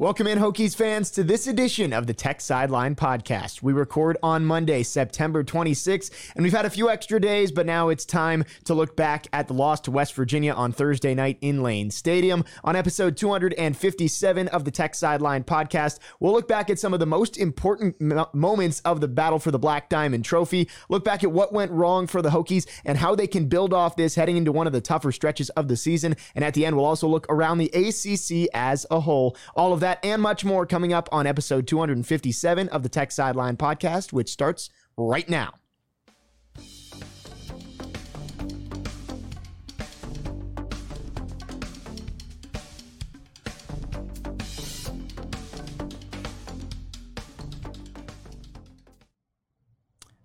Welcome in, Hokies fans, to this edition of the Tech Sideline Podcast. We record on Monday, September 26th, and we've had a few extra days, but now it's time to look back at the loss to West Virginia on Thursday night in Lane Stadium. On episode 257 of the Tech Sideline Podcast, we'll look back at some of the most important moments of the battle for the Black Diamond Trophy, look back at what went wrong for the Hokies and how they can build off this heading into one of the tougher stretches of the season. And at the end, we'll also look around the ACC as a whole. All of that and much more coming up on episode 257 of the Tech Sideline Podcast, which starts right now.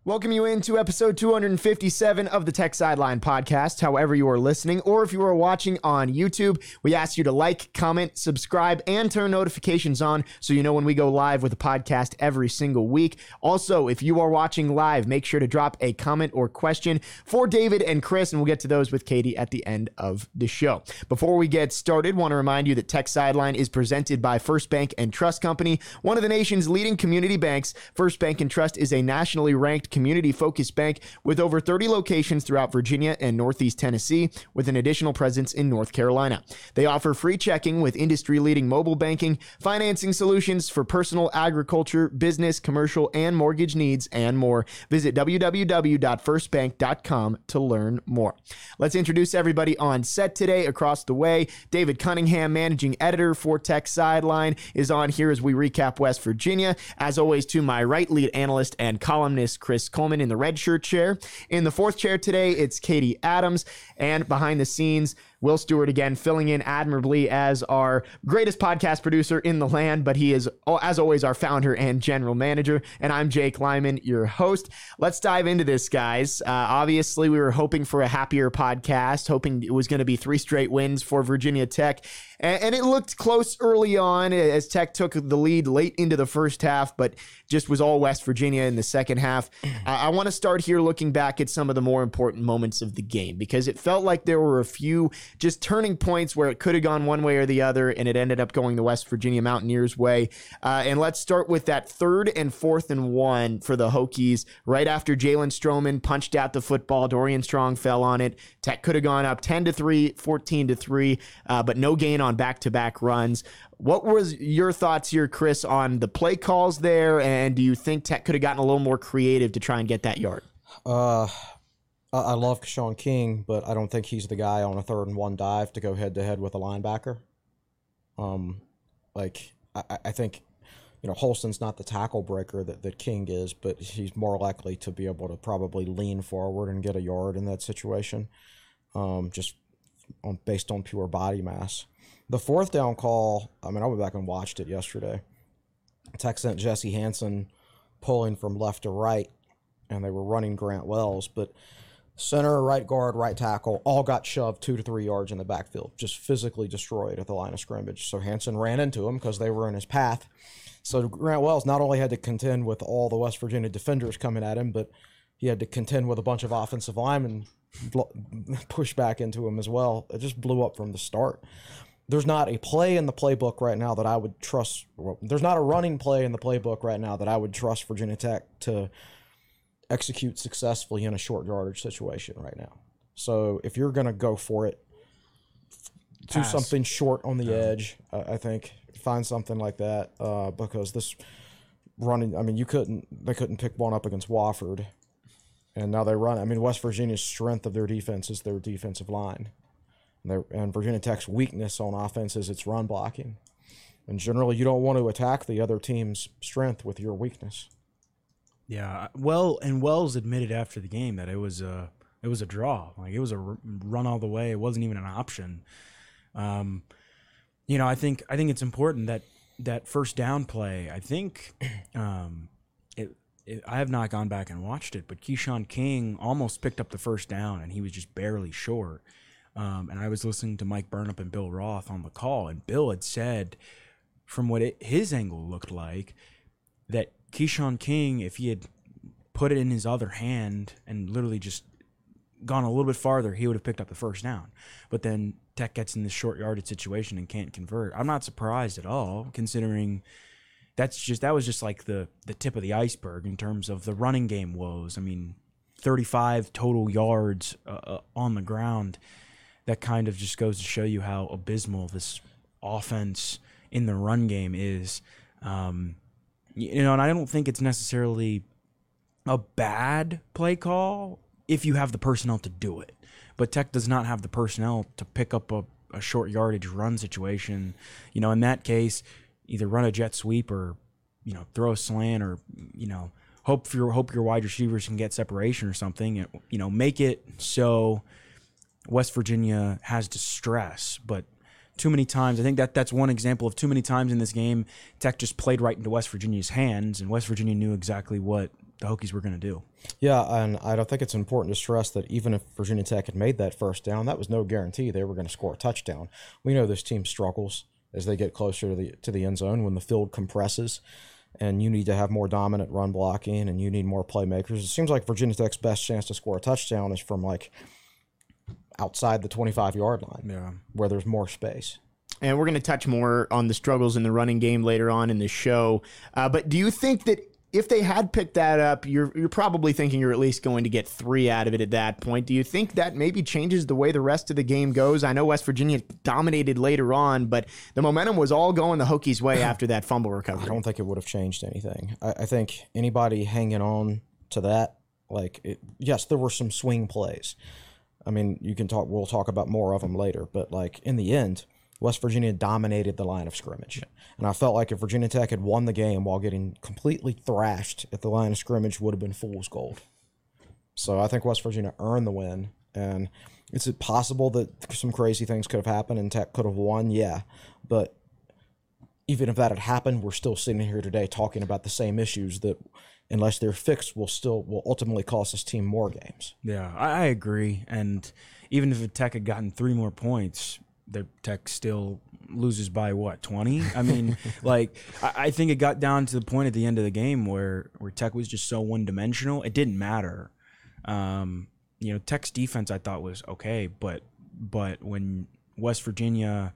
Welcome you into episode 257 of the Tech Sideline Podcast. However, you are listening, or if you are watching on YouTube, we ask you to like, comment, subscribe, and turn notifications on so you know when we go live with a podcast every single week. Also, if you are watching live, make sure to drop a comment or question for David and Chris, and we'll get to those with Katie at the end of the show. Before we get started, want to remind you that Tech Sideline is presented by First Bank and Trust Company, one of the nation's leading community banks. First Bank and Trust is a nationally ranked community focused bank with over 30 locations throughout Virginia and Northeast Tennessee, with an additional presence in North Carolina. They offer free checking with industry leading mobile banking, financing solutions for personal, agriculture, business, commercial, and mortgage needs, and more. Visit www.firstbank.com to learn more. Let's introduce everybody on set today across the way. David Cunningham, managing editor for Tech Sideline, is on here as we recap West Virginia. As always, to my right, lead analyst and columnist Chris Coleman in the red shirt chair. In the fourth chair today, it's Katie Adams. And behind the scenes, Will Stewart again filling in admirably as our greatest podcast producer in the land, but he is, as always, our founder and general manager. And I'm Jake Lyman, your host. Let's dive into this, guys. Uh, obviously, we were hoping for a happier podcast, hoping it was going to be three straight wins for Virginia Tech. And, and it looked close early on as Tech took the lead late into the first half, but just was all West Virginia in the second half. I, I want to start here looking back at some of the more important moments of the game because it felt like there were a few just turning points where it could have gone one way or the other, and it ended up going the West Virginia Mountaineers' way. Uh, and let's start with that third and fourth and one for the Hokies. Right after Jalen Stroman punched out the football, Dorian Strong fell on it. Tech could have gone up 10 to 3, 14 to 3, uh, but no gain on back to back runs. What was your thoughts here, Chris, on the play calls there? And do you think Tech could have gotten a little more creative to try and get that yard? Uh, I I love Sean King, but I don't think he's the guy on a third and one dive to go head to head with a linebacker. Um, like I, I- think, you know, Holston's not the tackle breaker that, that King is, but he's more likely to be able to probably lean forward and get a yard in that situation, um, just on based on pure body mass. The fourth down call, I mean, I went back and watched it yesterday. Tech sent Jesse Hansen pulling from left to right, and they were running Grant Wells, but center, right guard, right tackle all got shoved two to three yards in the backfield, just physically destroyed at the line of scrimmage. So Hanson ran into him because they were in his path. So Grant Wells not only had to contend with all the West Virginia defenders coming at him, but he had to contend with a bunch of offensive linemen push back into him as well. It just blew up from the start. There's not a play in the playbook right now that I would trust. There's not a running play in the playbook right now that I would trust Virginia Tech to execute successfully in a short yardage situation right now. So if you're going to go for it, do Pass. something short on the edge. I I think find something like that uh, because this running. I mean, you couldn't. They couldn't pick one up against Wofford, and now they run. I mean, West Virginia's strength of their defense is their defensive line, and, their- and Virginia Tech's weakness on offense is its run blocking. And generally, you don't want to attack the other team's strength with your weakness. Yeah, well, and Wells admitted after the game that it was a It was a draw. Like it was a run all the way. It wasn't even an option. Um, you know, I think I think it's important that that first down play. I think um, it, it. I have not gone back and watched it, but Keyshawn King almost picked up the first down, and he was just barely short. Um, and I was listening to Mike Burnop and Bill Roth on the call, and Bill had said, from what it, his angle looked like, that Keyshawn King, if he had put it in his other hand and literally just gone a little bit farther, he would have picked up the first down. But then Tech gets in this short yarded situation and can't convert. I'm not surprised at all, considering that's just that was just like the the tip of the iceberg in terms of the running game woes. I mean, 35 total yards uh, uh, on the ground. That kind of just goes to show you how abysmal this offense in the run game is. Um, you know, and I don't think it's necessarily a bad play call if you have the personnel to do it. But Tech does not have the personnel to pick up a, a short yardage run situation. You know, in that case, either run a jet sweep or, you know, throw a slant or, you know, hope your hope your wide receivers can get separation or something. And, you know, make it so West Virginia has distress, but too many times. I think that that's one example of too many times in this game. Tech just played right into West Virginia's hands, and West Virginia knew exactly what the Hokies were going to do. Yeah, and I don't think it's important to stress that even if Virginia Tech had made that first down, that was no guarantee they were going to score a touchdown. We know this team struggles as they get closer to the to the end zone when the field compresses, and you need to have more dominant run blocking, and you need more playmakers. It seems like Virginia Tech's best chance to score a touchdown is from like outside the 25 yard line, Yeah. where there's more space. And we're going to touch more on the struggles in the running game later on in the show. Uh, but do you think that if they had picked that up, you're you're probably thinking you're at least going to get three out of it at that point. Do you think that maybe changes the way the rest of the game goes? I know West Virginia dominated later on, but the momentum was all going the Hokies' way after that fumble recovery. I don't think it would have changed anything. I, I think anybody hanging on to that, like, it, yes, there were some swing plays. I mean, you can talk. We'll talk about more of them later. But like in the end, West Virginia dominated the line of scrimmage, and I felt like if Virginia Tech had won the game while getting completely thrashed at the line of scrimmage, would have been fool's gold. So I think West Virginia earned the win, and is it possible that some crazy things could have happened and Tech could have won? Yeah, but even if that had happened, we're still sitting here today talking about the same issues that, unless they're fixed, will still will ultimately cost this team more games. Yeah, I, I agree. And even if Tech had gotten three more points, the Tech still loses by what twenty? I mean, like I, I think it got down to the point at the end of the game where where Tech was just so one dimensional. It didn't matter. Um, you know, Tech's defense I thought was okay, but but when West Virginia.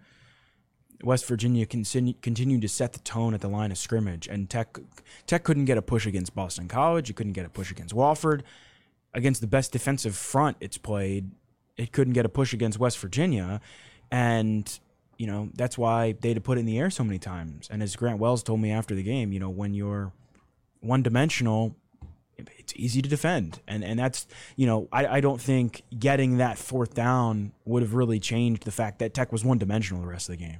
West Virginia continue, continued to set the tone at the line of scrimmage, and Tech Tech couldn't get a push against Boston College. It couldn't get a push against Wofford. Against the best defensive front it's played, it couldn't get a push against West Virginia, and you know that's why they had to put it in the air so many times. And as Grant Wells told me after the game, you know when you're one dimensional, it's easy to defend, and and that's you know I, I don't think getting that fourth down would have really changed the fact that Tech was one dimensional the rest of the game.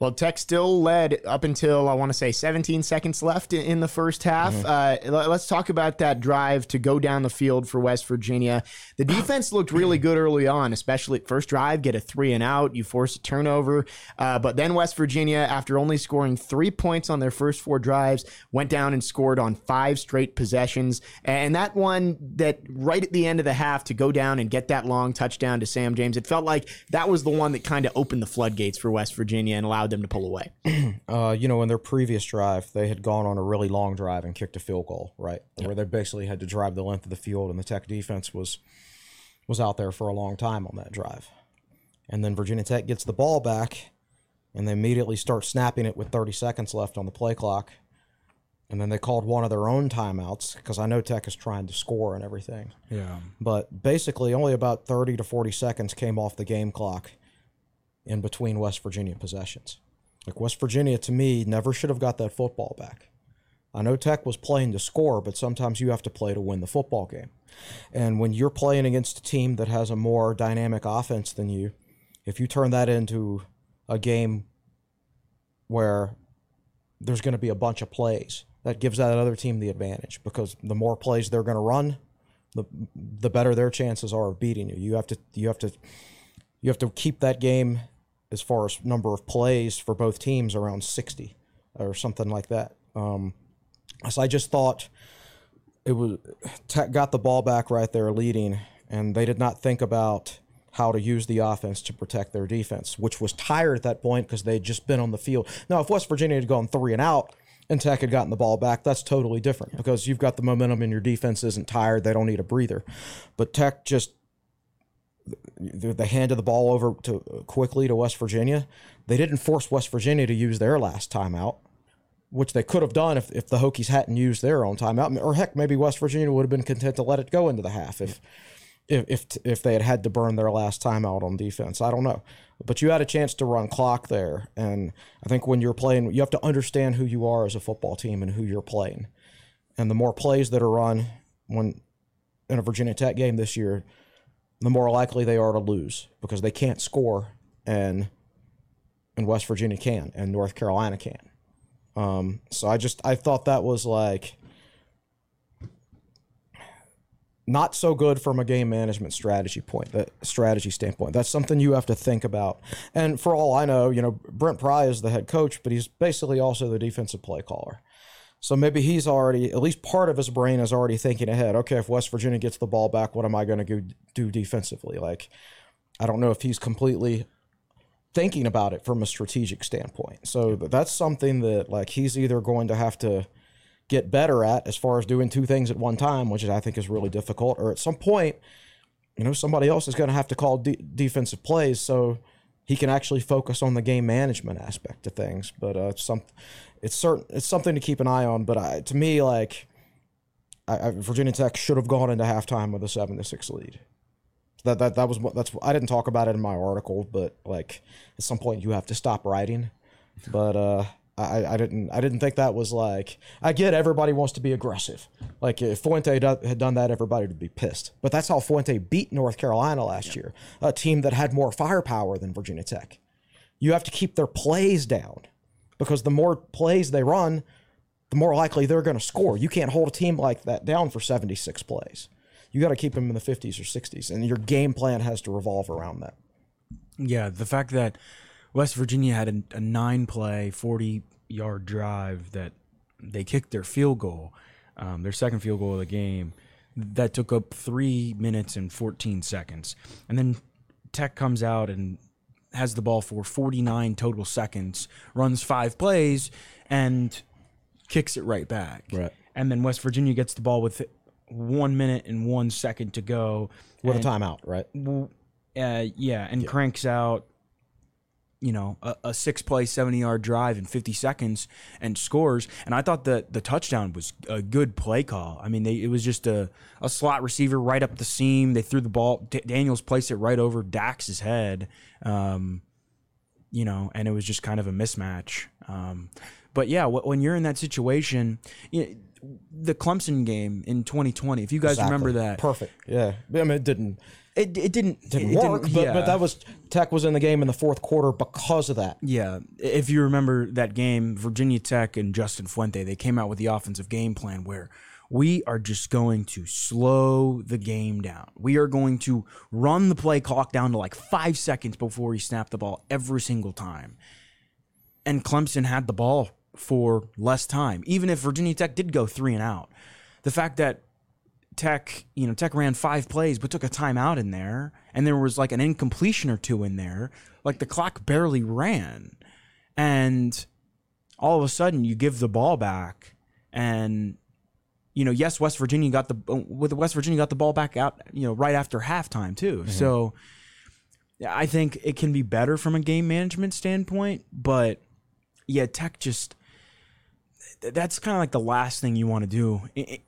Well, Tech still led up until I want to say 17 seconds left in, the first half. Uh, let- let's talk about that drive to go down the field for West Virginia. The defense looked really good early on, especially first drive, get a three and out, you force a turnover. Uh, but then West Virginia, after only scoring three points on their first four drives, went down and scored on five straight possessions. And that one that right at the end of the half to go down and get that long touchdown to Sam James, it felt like that was the one that kind of opened the floodgates for West Virginia and allowed them to pull away. Uh, you know, in their previous drive, they had gone on a really long drive and kicked a field goal, right? Where they basically had to drive the length of the field, and the Tech defense was was out there for a long time on that drive. And then Virginia Tech gets the ball back, and they immediately start snapping it with 30 seconds left on the play clock. And then they called one of their own timeouts because I know Tech is trying to score and everything. Yeah. But basically, only about 30 to 40 seconds came off the game clock in between West Virginia possessions. Like, West Virginia, to me, never should have got that football back. I know Tech was playing to score, but sometimes you have to play to win the football game. And when you're playing against a team that has a more dynamic offense than you, if you turn that into a game where there's going to be a bunch of plays, that gives that other team the advantage because the more plays they're going to run, the the better their chances are of beating you. You have to you have to you have to keep that game as far as number of plays for both teams around 60 or something like that. Um, so I just thought it was Tech got the ball back right there leading, and they did not think about how to use the offense to protect their defense, which was tired at that point because they'd just been on the field. Now, if West Virginia had gone three and out and Tech had gotten the ball back, that's totally different because you've got the momentum and your defense isn't tired. They don't need a breather. But Tech just they handed the ball over to quickly to West Virginia. They didn't force West Virginia to use their last timeout, which they could have done if, if the Hokies hadn't used their own timeout. Or heck, maybe West Virginia would have been content to let it go into the half if if if, if they had had to burn their last timeout on defense. I don't know, but you had a chance to run clock there, and I think when you're playing, you have to understand who you are as a football team and who you're playing. And the more plays that are run when in a Virginia Tech game this year, the more likely they are to lose because they can't score and and West Virginia can and North Carolina can. Um, so I just I thought that was like not so good from a game management strategy point, that strategy standpoint. That's something you have to think about. And for all I know, you know, Brent Pry is the head coach, but he's basically also the defensive play caller. So maybe he's already, at least part of his brain is already thinking ahead. Okay, if West Virginia gets the ball back, what am I going to do defensively? Like, I don't know if he's completely thinking about it from a strategic standpoint. So that's something that, like, he's either going to have to get better at as far as doing two things at one time, which I think is really difficult, or at some point, you know, somebody else is going to have to call de- defensive plays so he can actually focus on the game management aspect of things. But uh, some it's certain it's something to keep an eye on. But I, to me, like I, I, Virginia Tech should have gone into halftime with a seven to six lead. That that that was that's I didn't talk about it in my article, but like at some point you have to stop writing. But uh, I, I didn't I didn't think that was like I get everybody wants to be aggressive. Like if Fuente had done that, everybody would be pissed. But that's how Fuente beat North Carolina last year, a team that had more firepower than Virginia Tech. You have to keep their plays down because the more plays they run, the more likely they're going to score. You can't hold a team like that down for 76 plays. You got to keep them in the 50s or 60s, and your game plan has to revolve around that. Yeah, the fact that West Virginia had a, a nine play, 40 yard drive that they kicked their field goal, um, their second field goal of the game, that took up three minutes and 14 seconds. And then Tech comes out and has the ball for 49 total seconds, runs five plays, and kicks it right back. Right. And then West Virginia gets the ball with one minute and one second to go. With a timeout, right? Uh, yeah, and yeah. cranks out you know, a, a, six play, 70 yard drive in 50 seconds and scores. And I thought that the touchdown was a good play call. I mean, they, it was just a, a slot receiver right up the seam. They threw the ball. D- Daniels placed it right over Dax's head, um, you know, and it was just kind of a mismatch. Um, but yeah, when you're in that situation, you know, the Clemson game in 2020, if you guys exactly. remember that. Perfect. Yeah. I mean, it didn't it, it didn't didn't it work, didn't, but, yeah. but that was Tech was in the game in the fourth quarter because of that. Yeah, if you remember that game, Virginia Tech and Justin Fuente, they came out with the offensive game plan where we are just going to slow the game down. We are going to run the play clock down to like five seconds before we snap the ball every single time. And Clemson had the ball for less time, even if Virginia Tech did go three and out. The fact that Tech, you know, Tech ran five plays but took a timeout in there, and there was like an incompletion or two in there. Like the clock barely ran, and all of a sudden you give the ball back, and you know, yes, West Virginia got the with West Virginia got the ball back out, you know, right after halftime too. Mm-hmm. So I think it can be better from a game management standpoint, but yeah, Tech just that's kind of like the last thing you want to do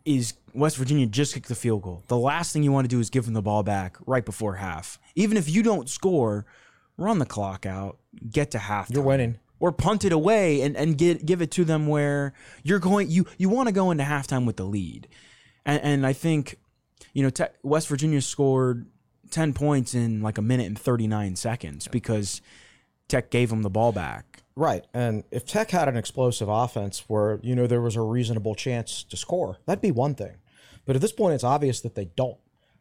is West Virginia just kick the field goal. The last thing you want to do is give them the ball back right before half. Even if you don't score, run the clock out, get to half. You're winning. Or punt it away and, and get give it to them where you're going you you want to go into halftime with the lead. And, and I think, you know, West Virginia scored 10 points in like a minute and 39 seconds because Tech gave them the ball back. Right. And if Tech had an explosive offense where, you know, there was a reasonable chance to score, that'd be one thing. But at this point, it's obvious that they don't.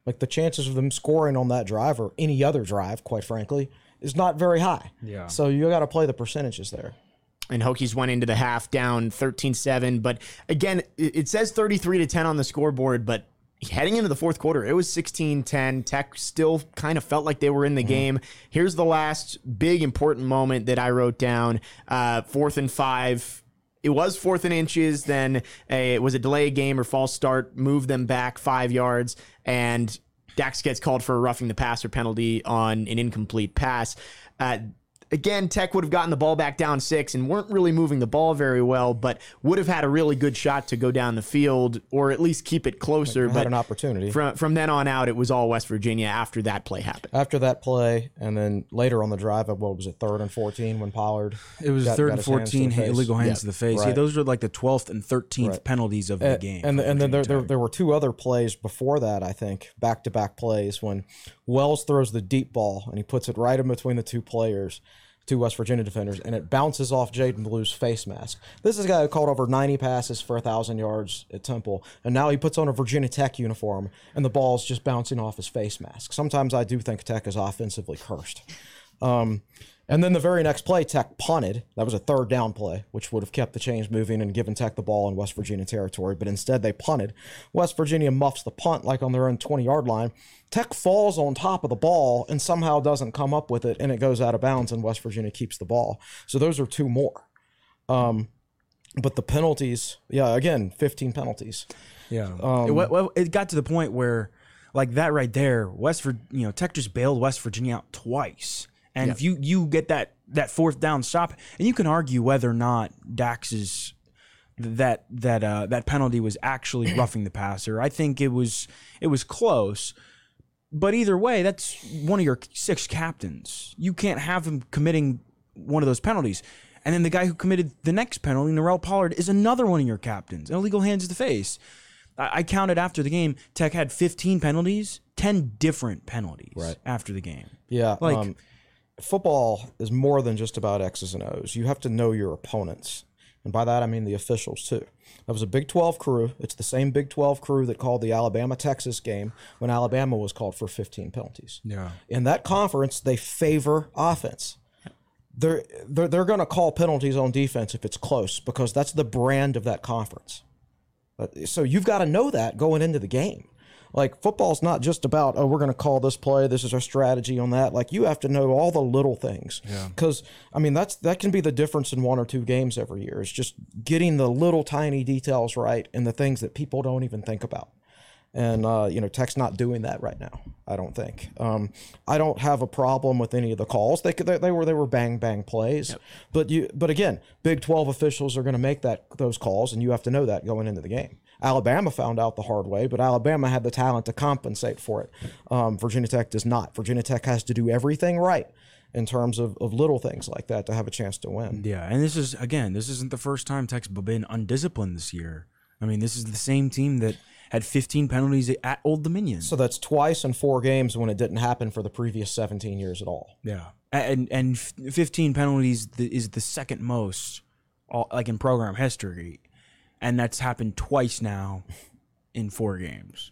Like the chances of them scoring on that drive or any other drive, quite frankly, is not very high. Yeah. So you got to play the percentages there. and Hokies went into the half down 13-7 but again it it says 33 to 10 on the scoreboard but heading into the fourth quarter it was 16-10 Tech still kind of felt like they were in the game. Here's the last big important moment that I wrote down. Uh, fourth and 5 it was fourth and inches then a, it was a delay game or false start moved them back 5 yards and Dax gets called for a roughing the passer penalty on an incomplete pass. Uh, again, Tech would have gotten the ball back down six and weren't really moving the ball very well, but would have had a really good shot to go down the field or at least keep it closer. Had but an opportunity. from from then on out, it was all West Virginia after that play happened. After that play, and then later on the drive, at what was it, third and 14 when Pollard? It was got- third got and his hands to the 14 illegal hands Yeah, to the face. Yeah, those were like the 12th and 13th Right. penalties of the game. And for and then there, there there were two other plays before that, I think, back to back plays when Wells throws the deep ball and he puts it right in between the two players, two West Virginia defenders, and it bounces off Jadan Blue's face mask. This is a guy who caught over 90 passes for a thousand yards at Temple, and now he puts on a Virginia Tech uniform and the ball's just bouncing off his face mask. Sometimes I do think Tech is offensively cursed. Um, and then the very next play, Tech punted. That was a third down play, which would have kept the chains moving and given Tech the ball in West Virginia territory. But instead, they punted. West Virginia muffs the punt like on their own 20 yard line. Tech falls on top of the ball and somehow doesn't come up with it, and it goes out of bounds, and West Virginia keeps the ball. So those are two more. Um, but the penalties, yeah, again, 15 penalties. Yeah. Um, it, it got to the point where, like that right there, West you know, Tech just bailed West Virginia out twice. And if you you get that that fourth down stop, and you can argue whether or not Dax's that that uh, that penalty was actually roughing the passer. I think it was it was close. But either way, that's one of your six captains. You can't have him committing one of those penalties. And then the guy who committed the next penalty, Norell Pollard, is another one of your captains. An illegal hands to the face. I, I counted after the game, Tech had 15 penalties, 10 different penalties Right. after the game. Yeah, Like- um, football is more than just about X's and O's. You have to know your opponents, and by that I mean the officials too. That was a Big 12 crew. It's the same Big 12 crew that called the Alabama Texas game when Alabama was called for 15 penalties. Yeah. In that conference, they favor offense. They're they're, they're going to call penalties on defense if it's close because that's the brand of that conference. So you've got to know that going into the game. Like football's not just about oh we're going to call this play, this is our strategy on that. Like you have to know all the little things. Because I mean that's that can be the difference in one or two games every year. It's just getting the little tiny details right and the things that people don't even think about. And uh, you know, Tech's not doing that right now. I don't think. Um, I don't have a problem with any of the calls. They they, they were they were bang bang plays, but you but again, Big Twelve officials are going to make that those calls, and you have to know that going into the game. Alabama found out the hard way, but Alabama had the talent to compensate for it. Um, Virginia Tech does not. Virginia Tech has to do everything right in terms of, of little things like that to have a chance to win. Yeah, and this is again, this isn't the first time Tech's been undisciplined this year. I mean, this is the same team that had 15 penalties at Old Dominion. So that's twice in four games when it didn't happen for the previous 17 years at all. yeah, and and 15 penalties is the second most, like in program history, and that's happened twice now, in four games.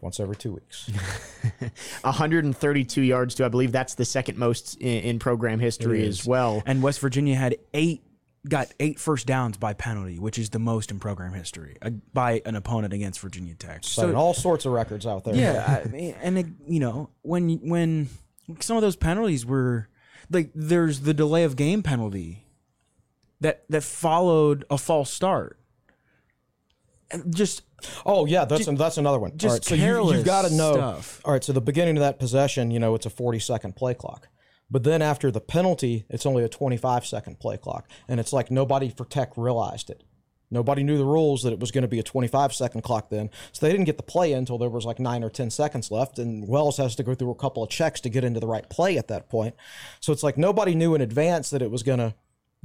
Once every two weeks. 132 yards to I believe that's the second most in, in program history as well. And West Virginia had eight, got eight first downs by penalty, which is the most in program history uh, by an opponent against Virginia Tech. So, all sorts of records out there. Yeah, I mean, and it, you know when when some of those penalties were like there's the delay of game penalty that that followed a false start. Just Oh yeah, that's that's another one. just all right, so you, you've got to know. stuff. All right, so the beginning of that possession, you know, it's a forty second play clock, but then after the penalty, it's only a twenty five second play clock, and it's like nobody for Tech realized it. Nobody knew the rules that it was going to be a 25 second clock then. So they didn't get the play in until there was like nine or 10 seconds left. And Wells has to go through a couple of checks to get into the right play at that point. So it's like nobody knew in advance that it was going to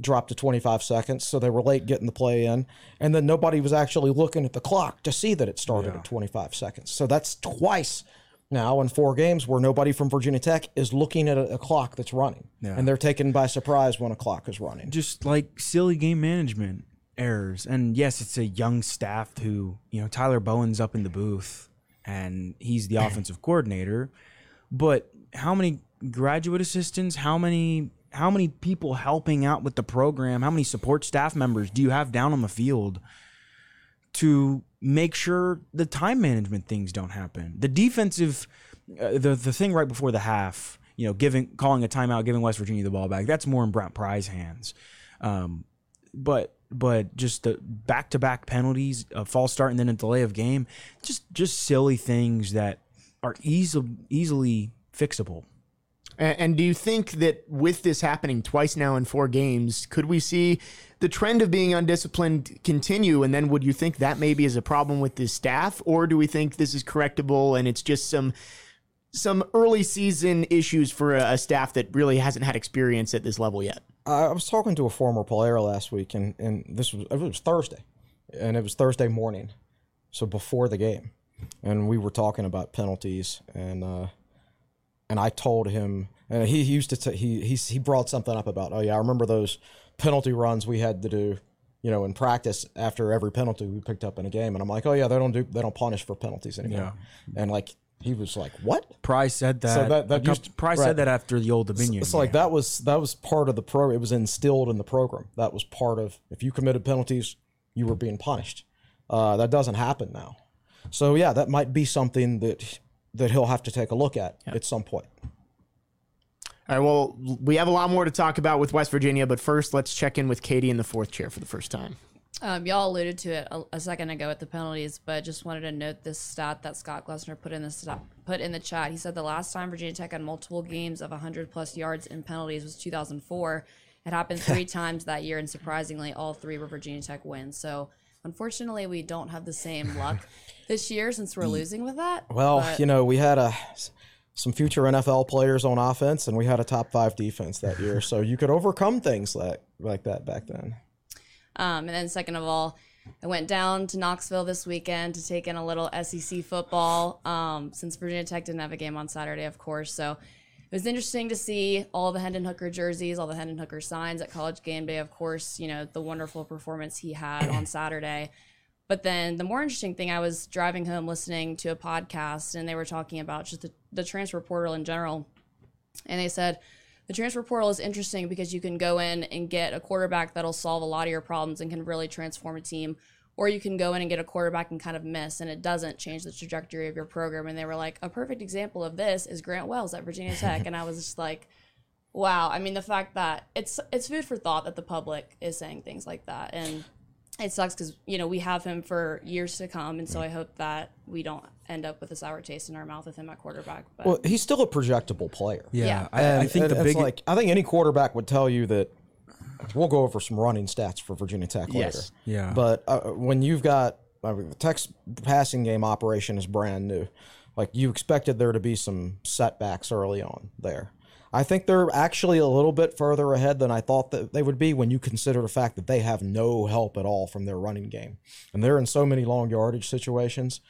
drop to 25 seconds. So they were late getting the play in. And then nobody was actually looking at the clock to see that it started at 25 seconds. So that's twice now in four games where nobody from Virginia Tech is looking at a, a clock that's running. And they're taken by surprise when a clock is running. just like silly game management. errors. And yes, it's a young staff who, you know, Tyler Bowen's up in the booth and he's the offensive coordinator. But how many graduate assistants, how many how many people helping out with the program, how many support staff members do you have down on the field to make sure the time management things don't happen? The defensive uh, the the thing right before the half, you know, giving calling a timeout, giving West Virginia the ball back, that's more in Brent Pry's hands. Um, but but just the back to back penalties, a false start, and then a delay of game, just just silly things that are easily easily fixable. And, and do you think that with this happening twice now in four games, could we see the trend of being undisciplined continue? And then would you think that maybe is a problem with this staff, or do we think this is correctable and it's just some some early season issues for a, a staff that really hasn't had experience at this level yet? I was talking to a former player last week, and, and this was it was Thursday, and it was Thursday morning, so before the game, and we were talking about penalties, and uh, and I told him, and he, used to t- he he he brought something up about oh yeah I remember those penalty runs we had to do, you know, in practice after every penalty we picked up in a game, and I'm like oh yeah they don't do they don't punish for penalties anymore, and like he was like what Price said that. So that- that used- Pry right. said that after the Old Dominion. It's like that was that was part of the pro. It was instilled in the program. That was part of if you committed penalties, you were being punished. Uh, that doesn't happen now. So yeah, that might be something that that he'll have to take a look at at some point. All right, well, we have a lot more to talk about with West Virginia, but first, let's check in with Katie in the fourth chair for the first time. Um, y'all alluded to it a, a second ago with the penalties, but just wanted to note this stat that Scott Glessner put in the stat, put in the chat. He said the last time Virginia Tech had multiple games of 100 plus yards in penalties was 2004. It happened three times that year, and surprisingly, all three were Virginia Tech wins. So, unfortunately, we don't have the same luck this year since we're losing with that. Well, but- you know, we had a some future NFL players on offense, and we had a top five defense that year. so you could overcome things like like that back then. Um, and then second of all, I went down to Knoxville this weekend to take in a little SEC football. Um, since Virginia Tech didn't have a game on Saturday, of course, so it was interesting to see all the Hendon Hooker jerseys, all the Hendon Hooker signs at College Game Day. Of course, you know the wonderful performance he had on Saturday. But then the more interesting thing, I was driving home listening to a podcast, and they were talking about just the, the transfer portal in general. And they said the transfer portal is interesting because you can go in and get a quarterback that'll solve a lot of your problems and can really transform a team. Or you can go in and get a quarterback and kind of miss, and it doesn't change the trajectory of your program. And they were like, a perfect example of this is Grant Wells at Virginia Tech. and I was just like, wow. I mean, the fact that it's it's food for thought that the public is saying things like that. And it sucks because you know we have him for years to come, and so I hope that we don't end up with a sour taste in our mouth with him at quarterback. But Well, he's still a projectable player. yeah, yeah. I, I think the big like I think any quarterback would tell you that we'll go over some running stats for Virginia Tech later. Yeah. But uh, when you've got I mean, the Tech's passing game operation is brand new, like you expected there to be some setbacks early on there. I think they're actually a little bit further ahead than I thought that they would be when you consider the fact that they have no help at all from their running game, and they're in so many long yardage situations.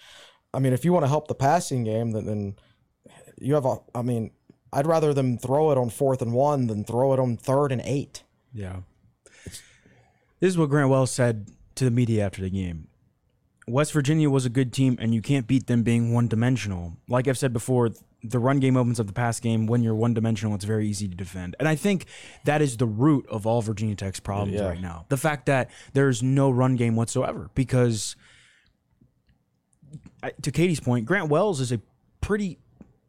I mean, if you want to help the passing game, then, then you have a. I mean, I'd rather them throw it on fourth and one than throw it on third and eight. Yeah. This is what Grant Wells said to the media after the game. West Virginia was a good team, and you can't beat them being one dimensional. Like I've said before, the run game opens up the pass game. When you're one dimensional, it's very easy to defend. And I think that is the root of all Virginia Tech's problems Yeah. right now. The fact that there's no run game whatsoever. Because, to Katie's point, Grant Wells is a pretty,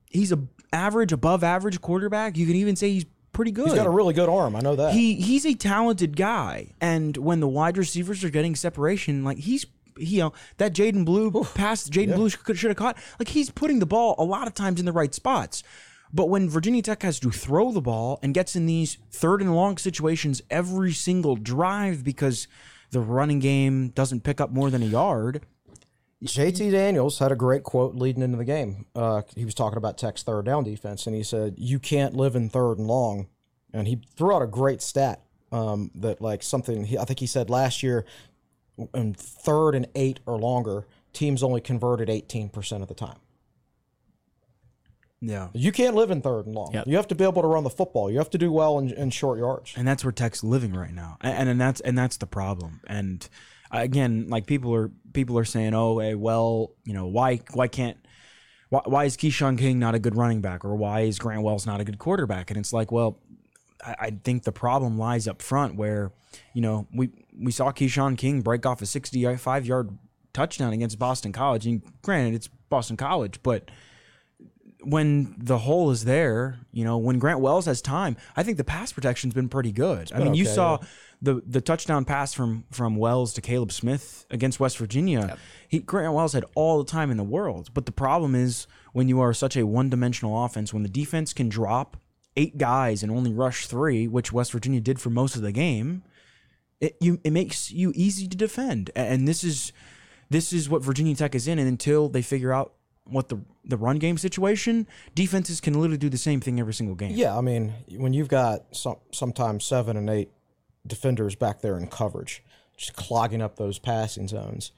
he's a average, above average quarterback. You can even say he's pretty good. He's got a really good arm. I know that. He he's a talented guy, and when the wide receivers are getting separation, like he's he, you know that Jadan Blue pass, Jadan Blue should, should have caught. Like he's putting the ball a lot of times in the right spots. But when Virginia Tech has to throw the ball and gets in these third and long situations every single drive because the running game doesn't pick up more than a yard, JT Daniels had a great quote leading into the game. Uh, he was talking about Tech's third down defense, and he said, "You can't live in third and long." And he threw out a great stat um, that, like something he, I think he said last year, in third and eight or longer, teams only converted eighteen percent of the time. Yeah. You can't live in third and long. Yep. You have to be able to run the football. You have to do well in, in short yards. and that's where Tech's living right now, and, and that's and that's the problem. And uh, again, like people are people are saying, oh, hey, well, you know, why why can't why, why is Keyshawn King not a good running back, or why is Grant Wells not a good quarterback? And it's like, well, I, I think the problem lies up front, where you know we we saw Keyshawn King break off a sixty-five yard touchdown against Boston College, and granted, it's Boston College, but when the hole is there, you know, when Grant Wells has time, I think the pass protection's been pretty good. I mean, you okay, saw the the touchdown pass from from Wells to Caleb Smith against West Virginia. He Grant Wells had all the time in the world, but the problem is when you are such a one-dimensional offense, when the defense can drop eight guys and only rush three, which West Virginia did for most of the game, it you it makes you easy to defend. And this is this is what Virginia Tech is in, and until they figure out what the the run game situation, defenses can literally do the same thing every single game. Yeah, I mean, when you've got some sometimes seven and eight defenders back there in coverage, just clogging up those passing zones.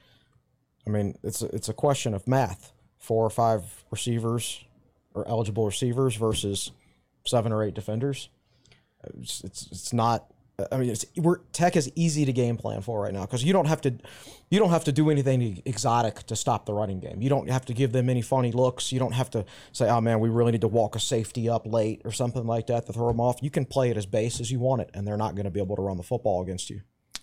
I mean, it's a, it's a question of math. Four or five receivers or eligible receivers versus seven or eight defenders. It's it's, it's not. I mean, it's we're Tech is easy to game plan for right now because you don't have to, you don't have to do anything exotic to stop the running game. You don't have to give them any funny looks. You don't have to say, "Oh man, we really need to walk a safety up late" or something like that to throw them off. You can play it as base as you want it, and they're not going to be able to run the football against you.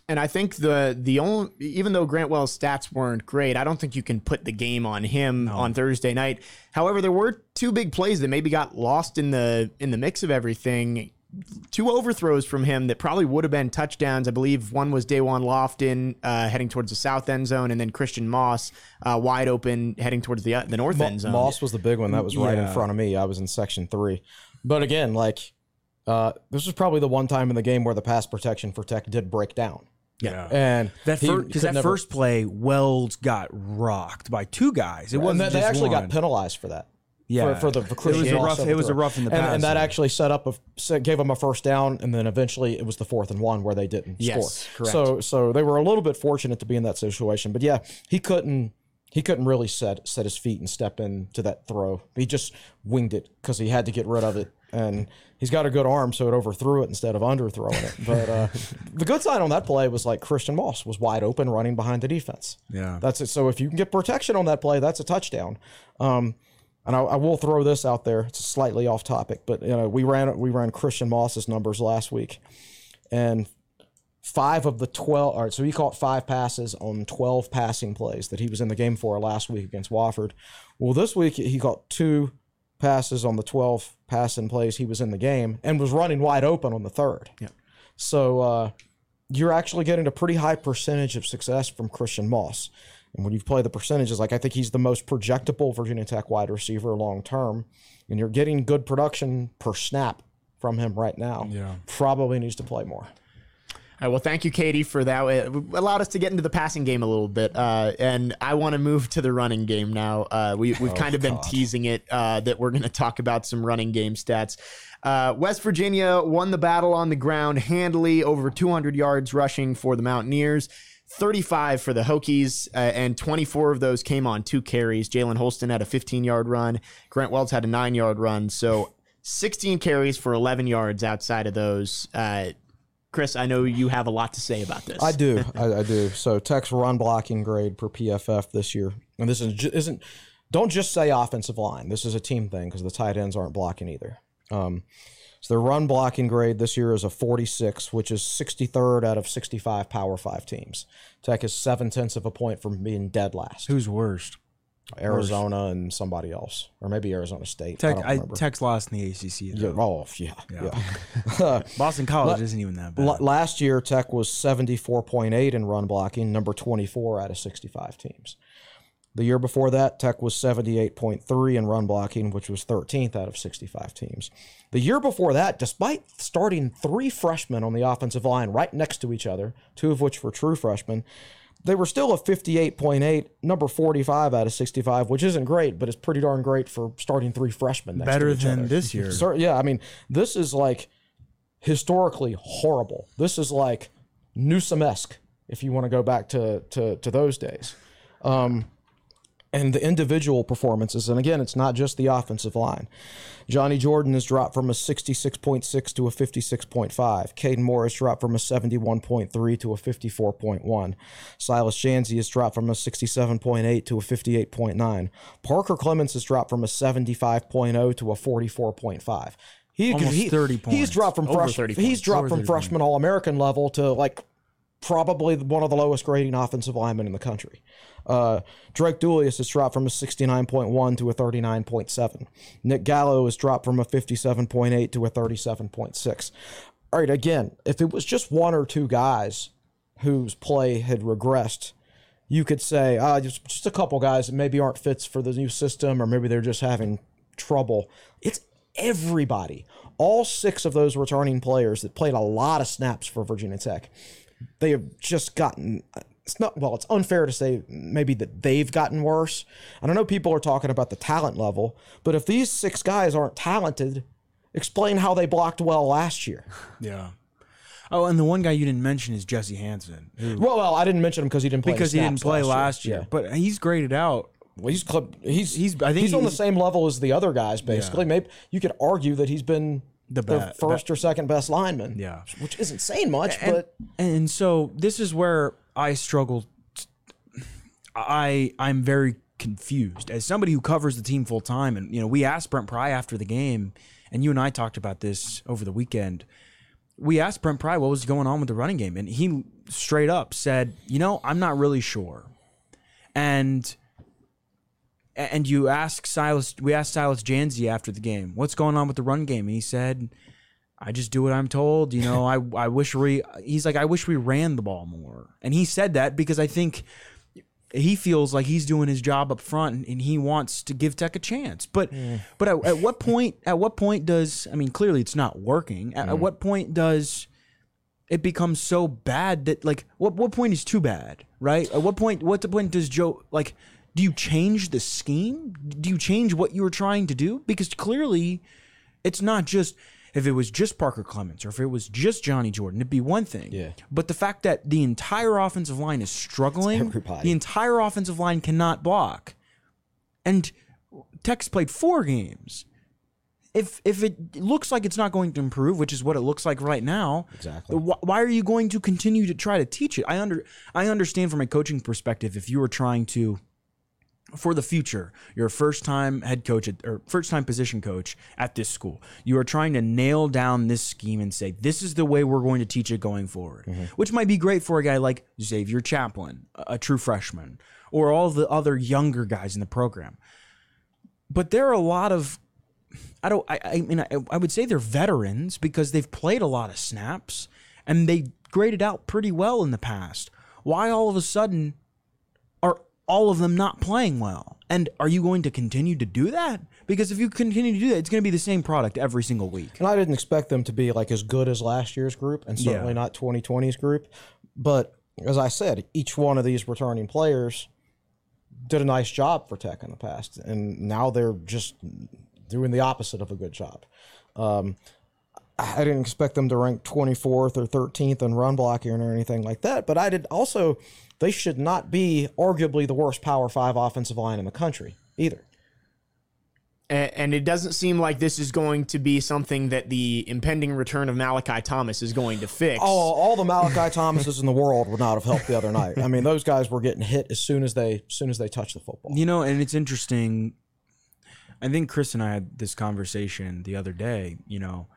And I think the the only even though Grant Wells' stats weren't great, I don't think you can put the game on him on Thursday night. However, there were two big plays that maybe got lost in the in the mix of everything. Two overthrows from him that probably would have been touchdowns. I believe one was Da'Wain Lofton uh, heading towards the south end zone, and then Christian Moss uh, wide open heading towards the uh, the north end zone. Moss was the big one. That was right in front of me. I was in section three. But again, like uh, this was probably the one time in the game where the pass protection for Tech did break down. Yeah. And That because could that never- first play, Wells got rocked by two guys. It and wasn't they, they actually one. got penalized for that. Yeah. for, for the for It was a rough- it was a rough in the and, pass, and that actually set up a set, gave them a first down, and then eventually it was the fourth and one where they didn't Yes, score. correct. So so they were a little bit fortunate to be in that situation, but yeah, he couldn't. He couldn't really set set his feet and step into that throw. He just winged it because he had to get rid of it, and he's got a good arm, so it overthrew it instead of underthrowing it. But uh, the good side on that play was like Christian Moss was wide open, running behind the defense. Yeah. That's it. So if you can get protection on that play, that's a touchdown. Um, and I, I will throw this out there. It's slightly off topic, but you know we ran we ran Christian Moss's numbers last week, and five of the twelve. All right, so he caught five passes on twelve passing plays that he was in the game for last week against Wofford. Well, this week he caught two passes on the twelve passing plays he was in the game, and was running wide open on the third. Yeah. So uh, you're actually getting a pretty high percentage of success from Christian Moss. And when you play the percentages, like I think he's the most projectable Virginia Tech wide receiver long term, and you're getting good production per snap from him right now. Yeah. Probably needs to play more. All right, well, thank you, Katie, for that. It allowed us to get into the passing game a little bit, uh, and I want to move to the running game now. Uh, we, we've kind of been teasing it that that we're going to talk about some running game stats. Uh, West Virginia won the battle on the ground handily, over 200 yards rushing for the Mountaineers. 35 for the Hokies, uh, and 24 of those came on two carries. Jalen Holston had a 15 yard run. Grant Wells had a nine yard run. So 16 carries for 11 yards outside of those. Uh, Chris, I know you have a lot to say about this. I do, I, I do. So Tech's run blocking grade per PFF this year, and this is isn't. Don't just say offensive line. This is a team thing because the tight ends aren't blocking either. Um, so their run blocking grade this year is a 46, which is 63rd out of 65 Power Five teams. Tech is seven tenths of a point from being dead last. Who's worst? Arizona and somebody else, or maybe Arizona State. Tech, I I. Tech's lost in the ACC. Yeah, oh yeah, yeah. Boston College isn't even that bad. Last year, Tech was 74.8 in run blocking, number 24 out of 65 teams. The year before that, Tech was 78.3 in run blocking, which was 13th out of 65 teams. The year before that, despite starting three freshmen on the offensive line right next to each other, two of which were true freshmen, they were still a 58.8, number 45 out of 65, which isn't great, but it's pretty darn great for starting three freshmen Better than other. this year. Cer- yeah, I mean, this is like historically horrible. This is like Newsom-esque, if you want to go back to, to, to those days. Um, and the individual performances, and again, it's not just the offensive line. Johnny Jordan has dropped from a 66.6 to a 56.5. Caden Morris dropped from a 71.3 to a 54.1. Silas Dzansi has dropped from a 67.8 to a 58.9. Parker Clements has dropped from a 75.0 to a 44.5. He, Almost he- 30 He's dropped from Over fresh, 30 he's dropped Over from freshman All American level to like probably one of the lowest grading offensive linemen in the country. Uh, Drake DeIuliis has dropped from a 69.1 to a 39.7. Nick Gallo has dropped from a 57.8 to a 37.6. All right, again, if it was just one or two guys whose play had regressed, you could say uh, just, just a couple guys that maybe aren't fits for the new system or maybe they're just having trouble. It's everybody. All six of those returning players that played a lot of snaps for Virginia Tech they have just gotten it's not well it's unfair to say maybe that they've gotten worse and i know people are talking about the talent level but if these six guys aren't talented explain how they blocked well last year Yeah. Oh, and the one guy you didn't mention is Jesse Hanson, who, well, well i didn't mention him because he didn't play because he didn't play last year, Yeah. but he's graded out. well, he's clip, he's He's- I think he's on the same level as the other guys basically maybe you could argue that he's been The first or second best lineman Yeah. which isn't saying much and, but and so this is where I struggle. I I'm very confused as somebody who covers the team full time, and you know we asked Brent Pry after the game, and you and I talked about this over the weekend. We asked Brent Pry what was going on with the running game, and he straight up said, "You know, I'm not really sure." And and you ask Silas, we asked Silas Dzansi after the game, what's going on with the run game? And he said, I just do what I'm told. You know, I, I wish we, he's like, I wish we ran the ball more. And he said that because I think he feels like he's doing his job up front and he wants to give Tech a chance. But, mm. but at, at what point, at what point does, I mean, clearly it's not working. At, at mm. what point does, it become so bad that like what what point is too bad, right? At what point what the point does Joe like do you change the scheme? Do you change what you were trying to do? Because clearly it's not just if it was just Parker Clements or if it was just Johnny Jordan, it'd be one thing. Yeah. But the fact that the entire offensive line is struggling, the entire offensive line cannot block. And Tex played four games. If if it looks like it's not going to improve, which is what it looks like right now, Exactly. wh- Why are you going to continue to try to teach it? I under I understand from a coaching perspective if you were trying to for the future, you're a first time head coach at, or first time position coach at this school. You are trying to nail down this scheme and say, this is the way we're going to teach it going forward, mm-hmm. which might be great for a guy like Xavier Chaplin, a, a true freshman, or all the other younger guys in the program. But there are a lot of I don't. I, I mean, I, I would say they're veterans because they've played a lot of snaps and they graded out pretty well in the past. Why all of a sudden all of them not playing well? And are you going to continue to do that? Because if you continue to do that, it's going to be the same product every single week. And I didn't expect them to be like as good as last year's group, and certainly Yeah. not 2020's group. But as I said, each one of these returning players did a nice job for Tech in the past, and now they're just doing the opposite of a good job. Um, I didn't expect them to rank 24th or 13th in run blocking or anything like that, but I did also. They should not be arguably the worst Power Five offensive line in the country either. A- And it doesn't seem like this is going to be something that the impending return of Malachi Thomas is going to fix. Oh, all the Malachi Thomases in the world would not have helped the other night. I mean, those guys were getting hit as soon as they as soon as they touched the football. You know, and it's interesting. I think Chris and I had this conversation the other day. You know,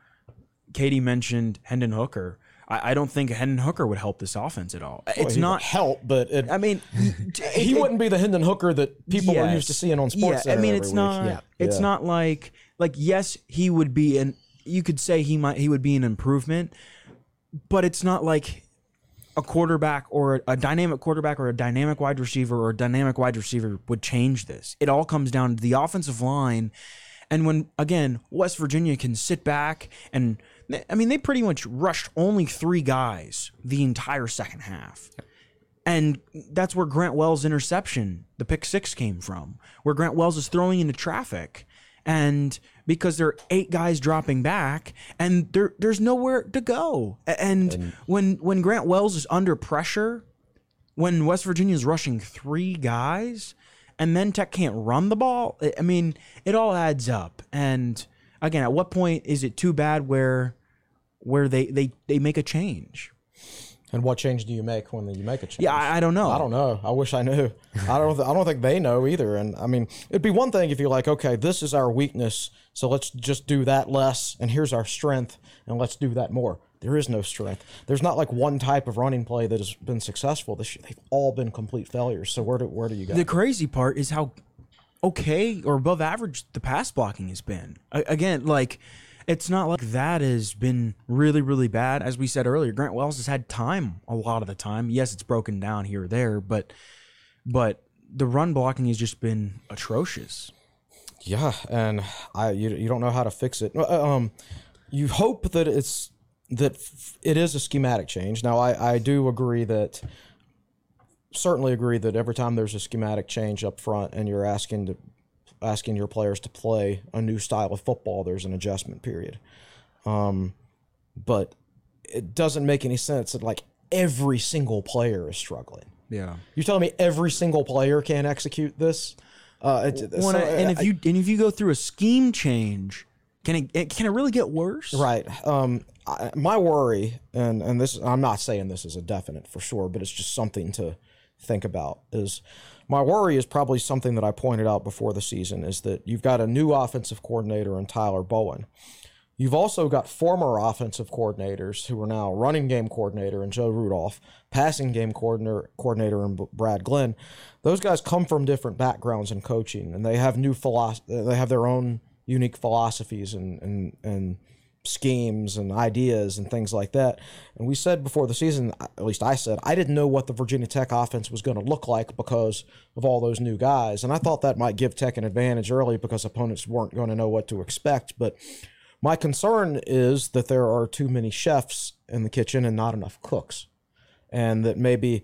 Katie mentioned Hendon Hooker. I, I don't think a Hendon Hooker would help this offense at all. It's He not. help, but it, I mean, he wouldn't be the Hendon Hooker that people were used to seeing on Sports Yeah, I mean, it's week. not. Yeah. It's Yeah. not like like yes, he would be an. You could say he might he would be an improvement, but it's not like a quarterback or a, a dynamic quarterback or a dynamic wide receiver or a dynamic wide receiver would change this. It all comes down to the offensive line. And when again, West Virginia can sit back and I mean they pretty much rushed only 3 guys the entire second half. And that's where Grant Wells' interception, the pick six, came from, where Grant Wells is throwing into traffic. And because there are eight guys dropping back, and there there's nowhere to go. A- And, when when Grant Wells is under pressure, when West Virginia is rushing three guys, and then Tech can't run the ball. I mean, it all adds up. And again, at what point is it too bad where where they they they make a change? And what change do you make when you make a change? Yeah, I, I don't know. I don't know. I wish I knew. I don't. Th- I don't think they know either. And I mean, it'd be one thing if you're like, okay, this is our weakness, so let's just do that less, and here's our strength, and let's do that more. There is no strength. There's not like one type of running play that has been successful this year. They've all been complete failures. So where do where do you go? The crazy part is how okay or above average the pass blocking has been. A- again, like it's not like that has been really really bad. As we said earlier, Grant Wells has had time a lot of the time. Yes, it's broken down here or there, but but the run blocking has just been atrocious. Yeah, and I you, you don't know how to fix it. Uh, Um, you hope that it's that it is a schematic change. Now, I I do agree that certainly agree that every time there's a schematic change up front and you're asking to asking your players to play a new style of football, there's an adjustment period. Um, but it doesn't make any sense that like every single player is struggling. Yeah. You're telling me every single player can't execute this? Uh, it, Well, so, and uh, if you and if you go through a scheme change, can it, it can it really get worse? Right. Um, I, my worry, and and this, I'm not saying this is a definite for sure, but it's just something to think about. Is my worry is probably something that I pointed out before the season is that you've got a new offensive coordinator in Tyler Bowen. You've also got former offensive coordinators who are now running game coordinator and Joe Rudolph, passing game coordinator coordinator and Brad Glenn. Those guys come from different backgrounds in coaching, and they have new philosophy. They have their own unique philosophies and and and schemes and ideas and things like that. And we said before the season, at least I said, I didn't know what the Virginia Tech offense was going to look like because of all those new guys, and I thought that might give Tech an advantage early because opponents weren't going to know what to expect, but. My concern is that there are too many chefs in the kitchen and not enough cooks. And that maybe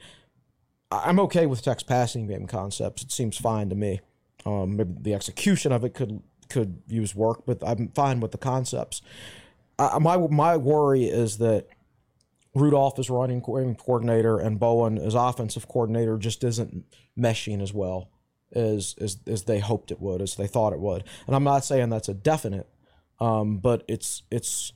I'm okay with Tech's passing game concepts. It seems fine to me. Um, maybe the execution of it could could use work, but I'm fine with the concepts. I, my my worry is that Rudolph is running co- coordinator and Bowen as offensive coordinator just isn't meshing as well as as as they hoped it would, as they thought it would. And I'm not saying that's a definite, um, but it's it's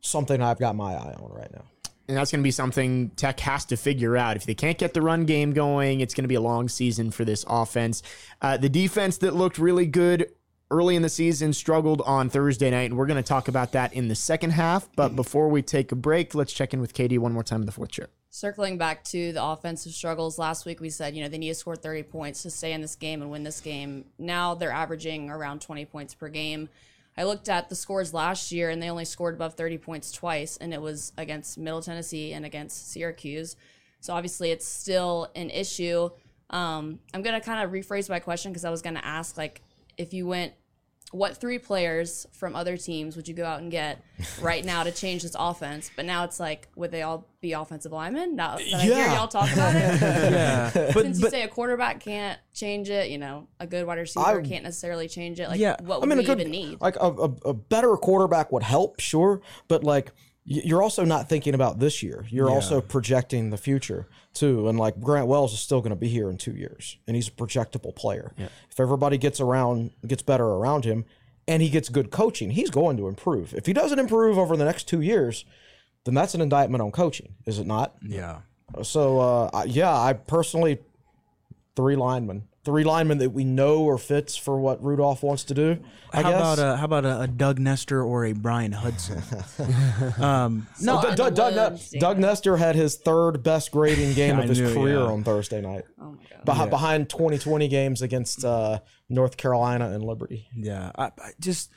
something I've got my eye on right now. And that's going to be something Tech has to figure out. If they can't get the run game going, it's going to be a long season for this offense. Uh, the defense that looked really good early in the season struggled on Thursday night, and we're going to talk about that in the second half. But before we take a break, let's check in with Katie one more time in the fourth chair. Circling back to the offensive struggles, last week we said, you know, they need to score 30 points to stay in this game and win this game. Now they're averaging around 20 points per game. I looked at the scores last year and they only scored above 30 points twice, and it was against Middle Tennessee and against Syracuse. So obviously it's still an issue. Um, I'm going to kind of rephrase my question because I was going to ask, like, if you went, what three players from other teams would you go out and get right now to change this offense? But now it's like, would they all be offensive linemen? Now that I hear Yeah. y'all talk about it, Yeah. But since you but say a quarterback can't change it, you know, a good wide receiver I- can't necessarily change it. Like, Yeah, what I would mean, a we good even need? like a, a, a better quarterback would help, sure, but like you're also not thinking about this year. You're also projecting the future too. And like Grant Wells is still going to be here in two years, and he's a projectable player. If everybody gets around, gets better around him, and he gets good coaching, he's going to improve. If he doesn't improve over the next two years, then that's an indictment on coaching, is it not? yeah. So uh, yeah, I personally three linemen, three linemen that we know are fits for what Rudolph wants to do. I How guess. about a how about a, a Doug Nester or a Bryan Hudson? um, no, Doug, Doug, Doug, Woods, Doug Nester had his third best grading game of his knew, career yeah. on Thursday night, oh my god. Beh- behind 2020 games against uh, North Carolina and Liberty. Yeah, I, I just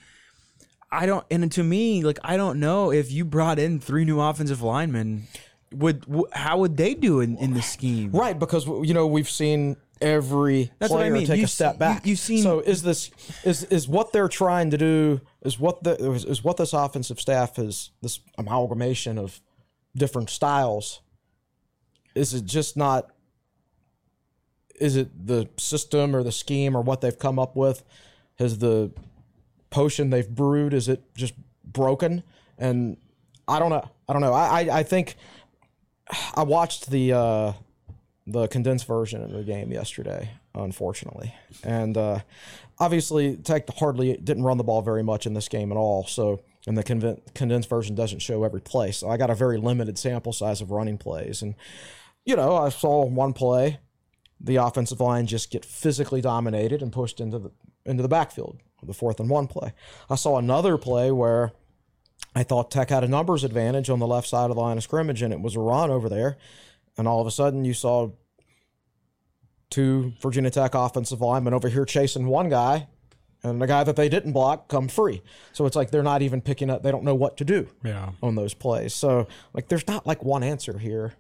I don't, and to me, like I don't know if you brought in three new offensive linemen, would w- how would they do in, in the scheme? Right, because you know we've seen every That's what I player mean. take You a step back. you- you've seen- So is this is is what they're trying to do? Is what the is, is what this offensive staff is this amalgamation of different styles? Is it just not? Is it the system or the scheme or what they've come up with? Has the potion they've brewed is it just broken? And I don't know. I don't know. I I, I think I watched the uh, the condensed version of the game yesterday. unfortunately. And uh, obviously, Tech hardly didn't run the ball very much in this game at all. So, and the condensed version doesn't show every play. So I got a very limited sample size of running plays. And, you know, I saw one play, the offensive line just get physically dominated and pushed into the into the backfield, the fourth and one play. I saw another play where I thought Tech had a numbers advantage on the left side of the line of scrimmage, and it was a run over there. And all of a sudden, you saw two Virginia Tech offensive linemen over here chasing one guy, and the guy that they didn't block come free. So it's like they're not even picking up. They don't know what to do Yeah. on those plays. So like, there's not like one answer here.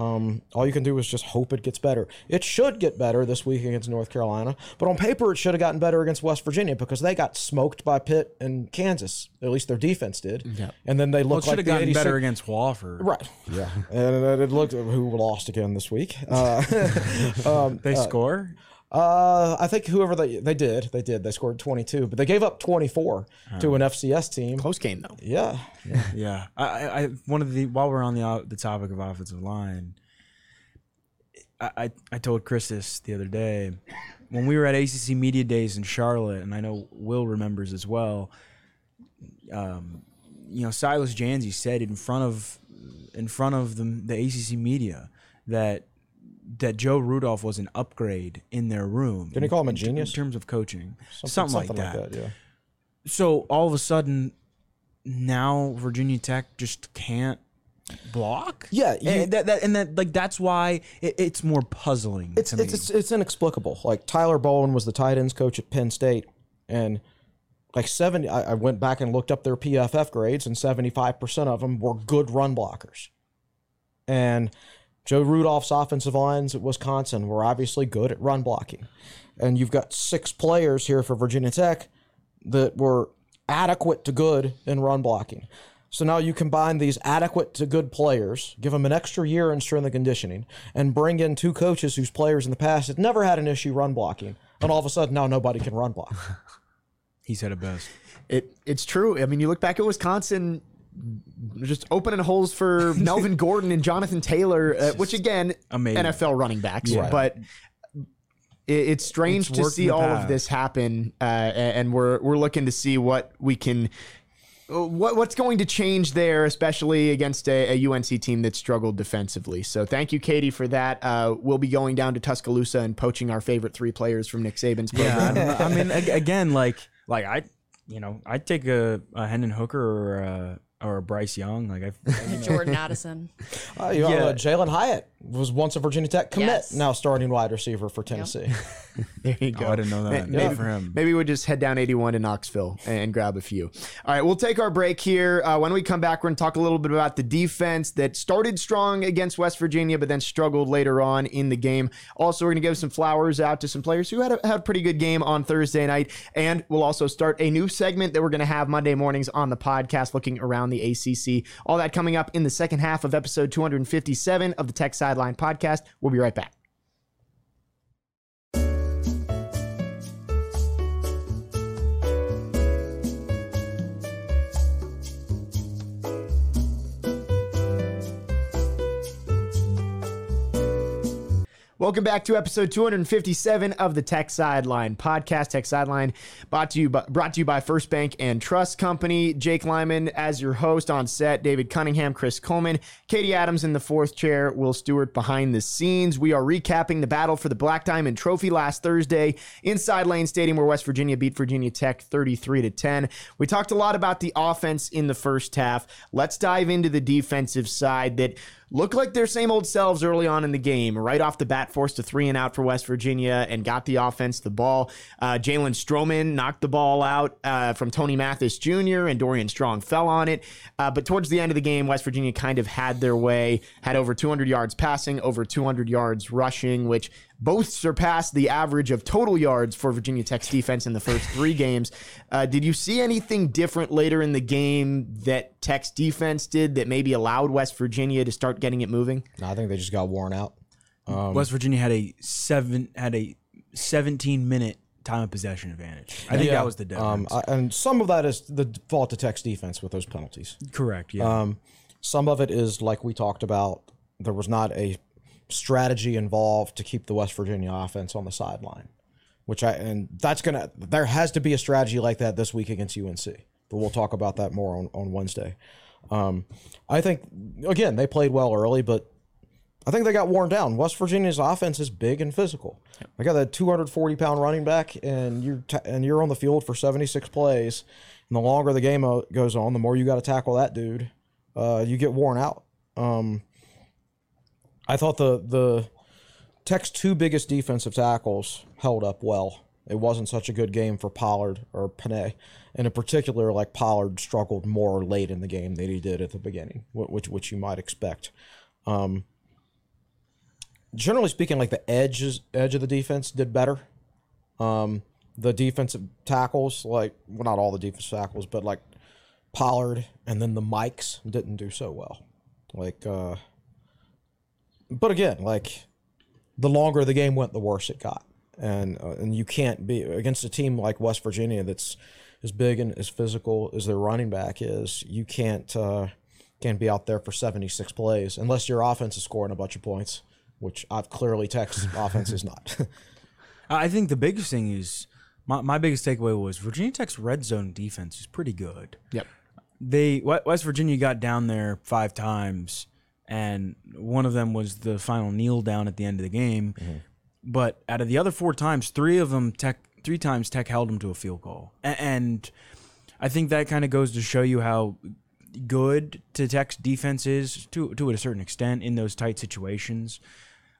Um, all you can do is just hope it gets better. It should get better this week against North Carolina, but on paper it should have gotten better against West Virginia because they got smoked by Pitt and Kansas. At least their defense did. And then they Well, it looked should like have the gotten 86 better against Wofford. Right. Yeah. and it looked who lost again this week. Uh, um, They score? uh, I think whoever they they did they did they scored 22, but they gave up 24 to an FCS team. Close game though. Yeah. Yeah, I, I, I one of the while we're on the uh, the topic of offensive line, I, I, I told Chris this the other day when we were at ACC Media Days in Charlotte, and I know Will remembers as well. Um, you know, Silas Dzansi said in front of in front of the the ACC media that that Joe Rudolph was an upgrade in their room. Didn't he call him a genius? in terms of coaching? Something, like that. yeah. So all of a sudden, now Virginia Tech just can't block. Yeah, you- and that, that and that like that's why it, it's more puzzling. It's, to me. it's it's it's inexplicable. Like Tyler Bowen was the tight ends coach at Penn State, and like seventy, I, I went back and looked up their PFF grades, and seventy five percent of them were good run blockers. And Joe Rudolph's offensive lines at Wisconsin were obviously good at run blocking, and you've got six players here for Virginia Tech that were adequate to good in run blocking. So now you combine these adequate to good players, give them an extra year in strength and conditioning, and bring in two coaches whose players in the past had never had an issue run blocking, and all of a sudden now nobody can run block. he said it best. It it's true. I mean, you look back at Wisconsin, just opening holes for Melvin Gordon and Jonathan Taylor, uh, which again, amazing. NFL running backs, Right. but. it- It's strange It's to see all of this happen, uh, and we're we're looking to see what we can, what what's going to change there, especially against a, a UNC team that struggled defensively. So thank you, Katie, for that. Uh, we'll be going down to Tuscaloosa and poaching our favorite three players from Nick Saban's program. Yeah, I. I mean, again, like like I, you know, I'd take a, a Hendon Hooker or a, or Bryce Young. Like I, Jordan Addison. Uh, you know, Yeah. uh, Jalin Hyatt was once a Virginia Tech commit, Yes. now starting wide receiver for Tennessee. There you go. oh, I didn't know that. May- Good for him. Maybe we'll just head down 81 to Knoxville and grab a few. All right, we'll take our break here. Uh, when we come back, we're going to talk a little bit about the defense that started strong against West Virginia, but then struggled later on in the game. Also, we're going to give some flowers out to some players who had a, had a pretty good game on Thursday night. And we'll also start a new segment that we're going to have Monday mornings on the podcast looking around the ACC. All that coming up in the second half of episode 257 of the Tech Sideline podcast. We'll be right back. Welcome back to episode 257 of the Tech Sideline podcast. Tech Sideline brought to you by, brought to you by First Bank and Trust Company. Jake Lyman as your host on set. David Cunningham, Chris Coleman, Katie Adams in the fourth chair. Will Stewart behind the scenes. We are recapping the battle for the Black Diamond Trophy last Thursday inside Lane Stadium, where West Virginia beat Virginia Tech 33 to 10. We talked a lot about the offense in the first half. Let's dive into the defensive side that looked like their same old selves early on in the game. Right off the bat, forced a three and out for West Virginia and got the offense the ball. Uh, Jalen Stroman knocked the ball out uh, from Tony Mathis Jr. and Dorian Strong fell on it. Uh, but towards the end of the game, West Virginia kind of had their way, had over 200 yards passing, over 200 yards rushing, which both surpassed the average of total yards for Virginia Tech's defense in the first three games. Uh, did you see anything different later in the game that Tech's defense did that maybe allowed West Virginia to start getting it moving? No, I think they just got worn out. West Virginia had a seven had a 17 minute time of possession advantage. I think Yeah. that was the Um, difference. I- and some of that is the fault of Tech's defense with those penalties. Correct. Yeah. Um, some of it is like we talked about. There was not a strategy involved to keep the West Virginia offense on the sideline. Which I and that's gonna there has to be a strategy like that this week against UNC. But we'll talk about that more on, on Wednesday. Um, I think again they played well early, but I think they got worn down. West Virginia's offense is big and physical. They got that 240 pound running back, and you're ta- and you're on the field for 76 plays. And the longer the game goes on, the more you got to tackle that dude. Uh, you get worn out. Um, I thought the the Tech's two biggest defensive tackles held up well. It wasn't such a good game for Pollard or Panay, and in particular, like Pollard struggled more late in the game than he did at the beginning, which which you might expect. Um, generally speaking, like the edges edge of the defense did better. Um, the defensive tackles, like well, not all the defensive tackles, but like Pollard and then the Mikes didn't do so well. Like, uh, but again, like the longer the game went, the worse it got, and uh, and you can't be against a team like West Virginia that's as big and as physical as their running back is. You can't uh, can't be out there for seventy six plays unless your offense is scoring a bunch of points, which I've clearly Tech's offense is not. I think the biggest thing is my, my biggest takeaway was Virginia Tech's red zone defense is pretty good. Yep. They West Virginia got down there five times, and one of them was the final kneel down at the end of the game. But out of the other four times, three of them Tech three times Tech held them to a field goal, A- and I think that kind of goes to show you how good to Tech's defense is to to a certain extent in those tight situations.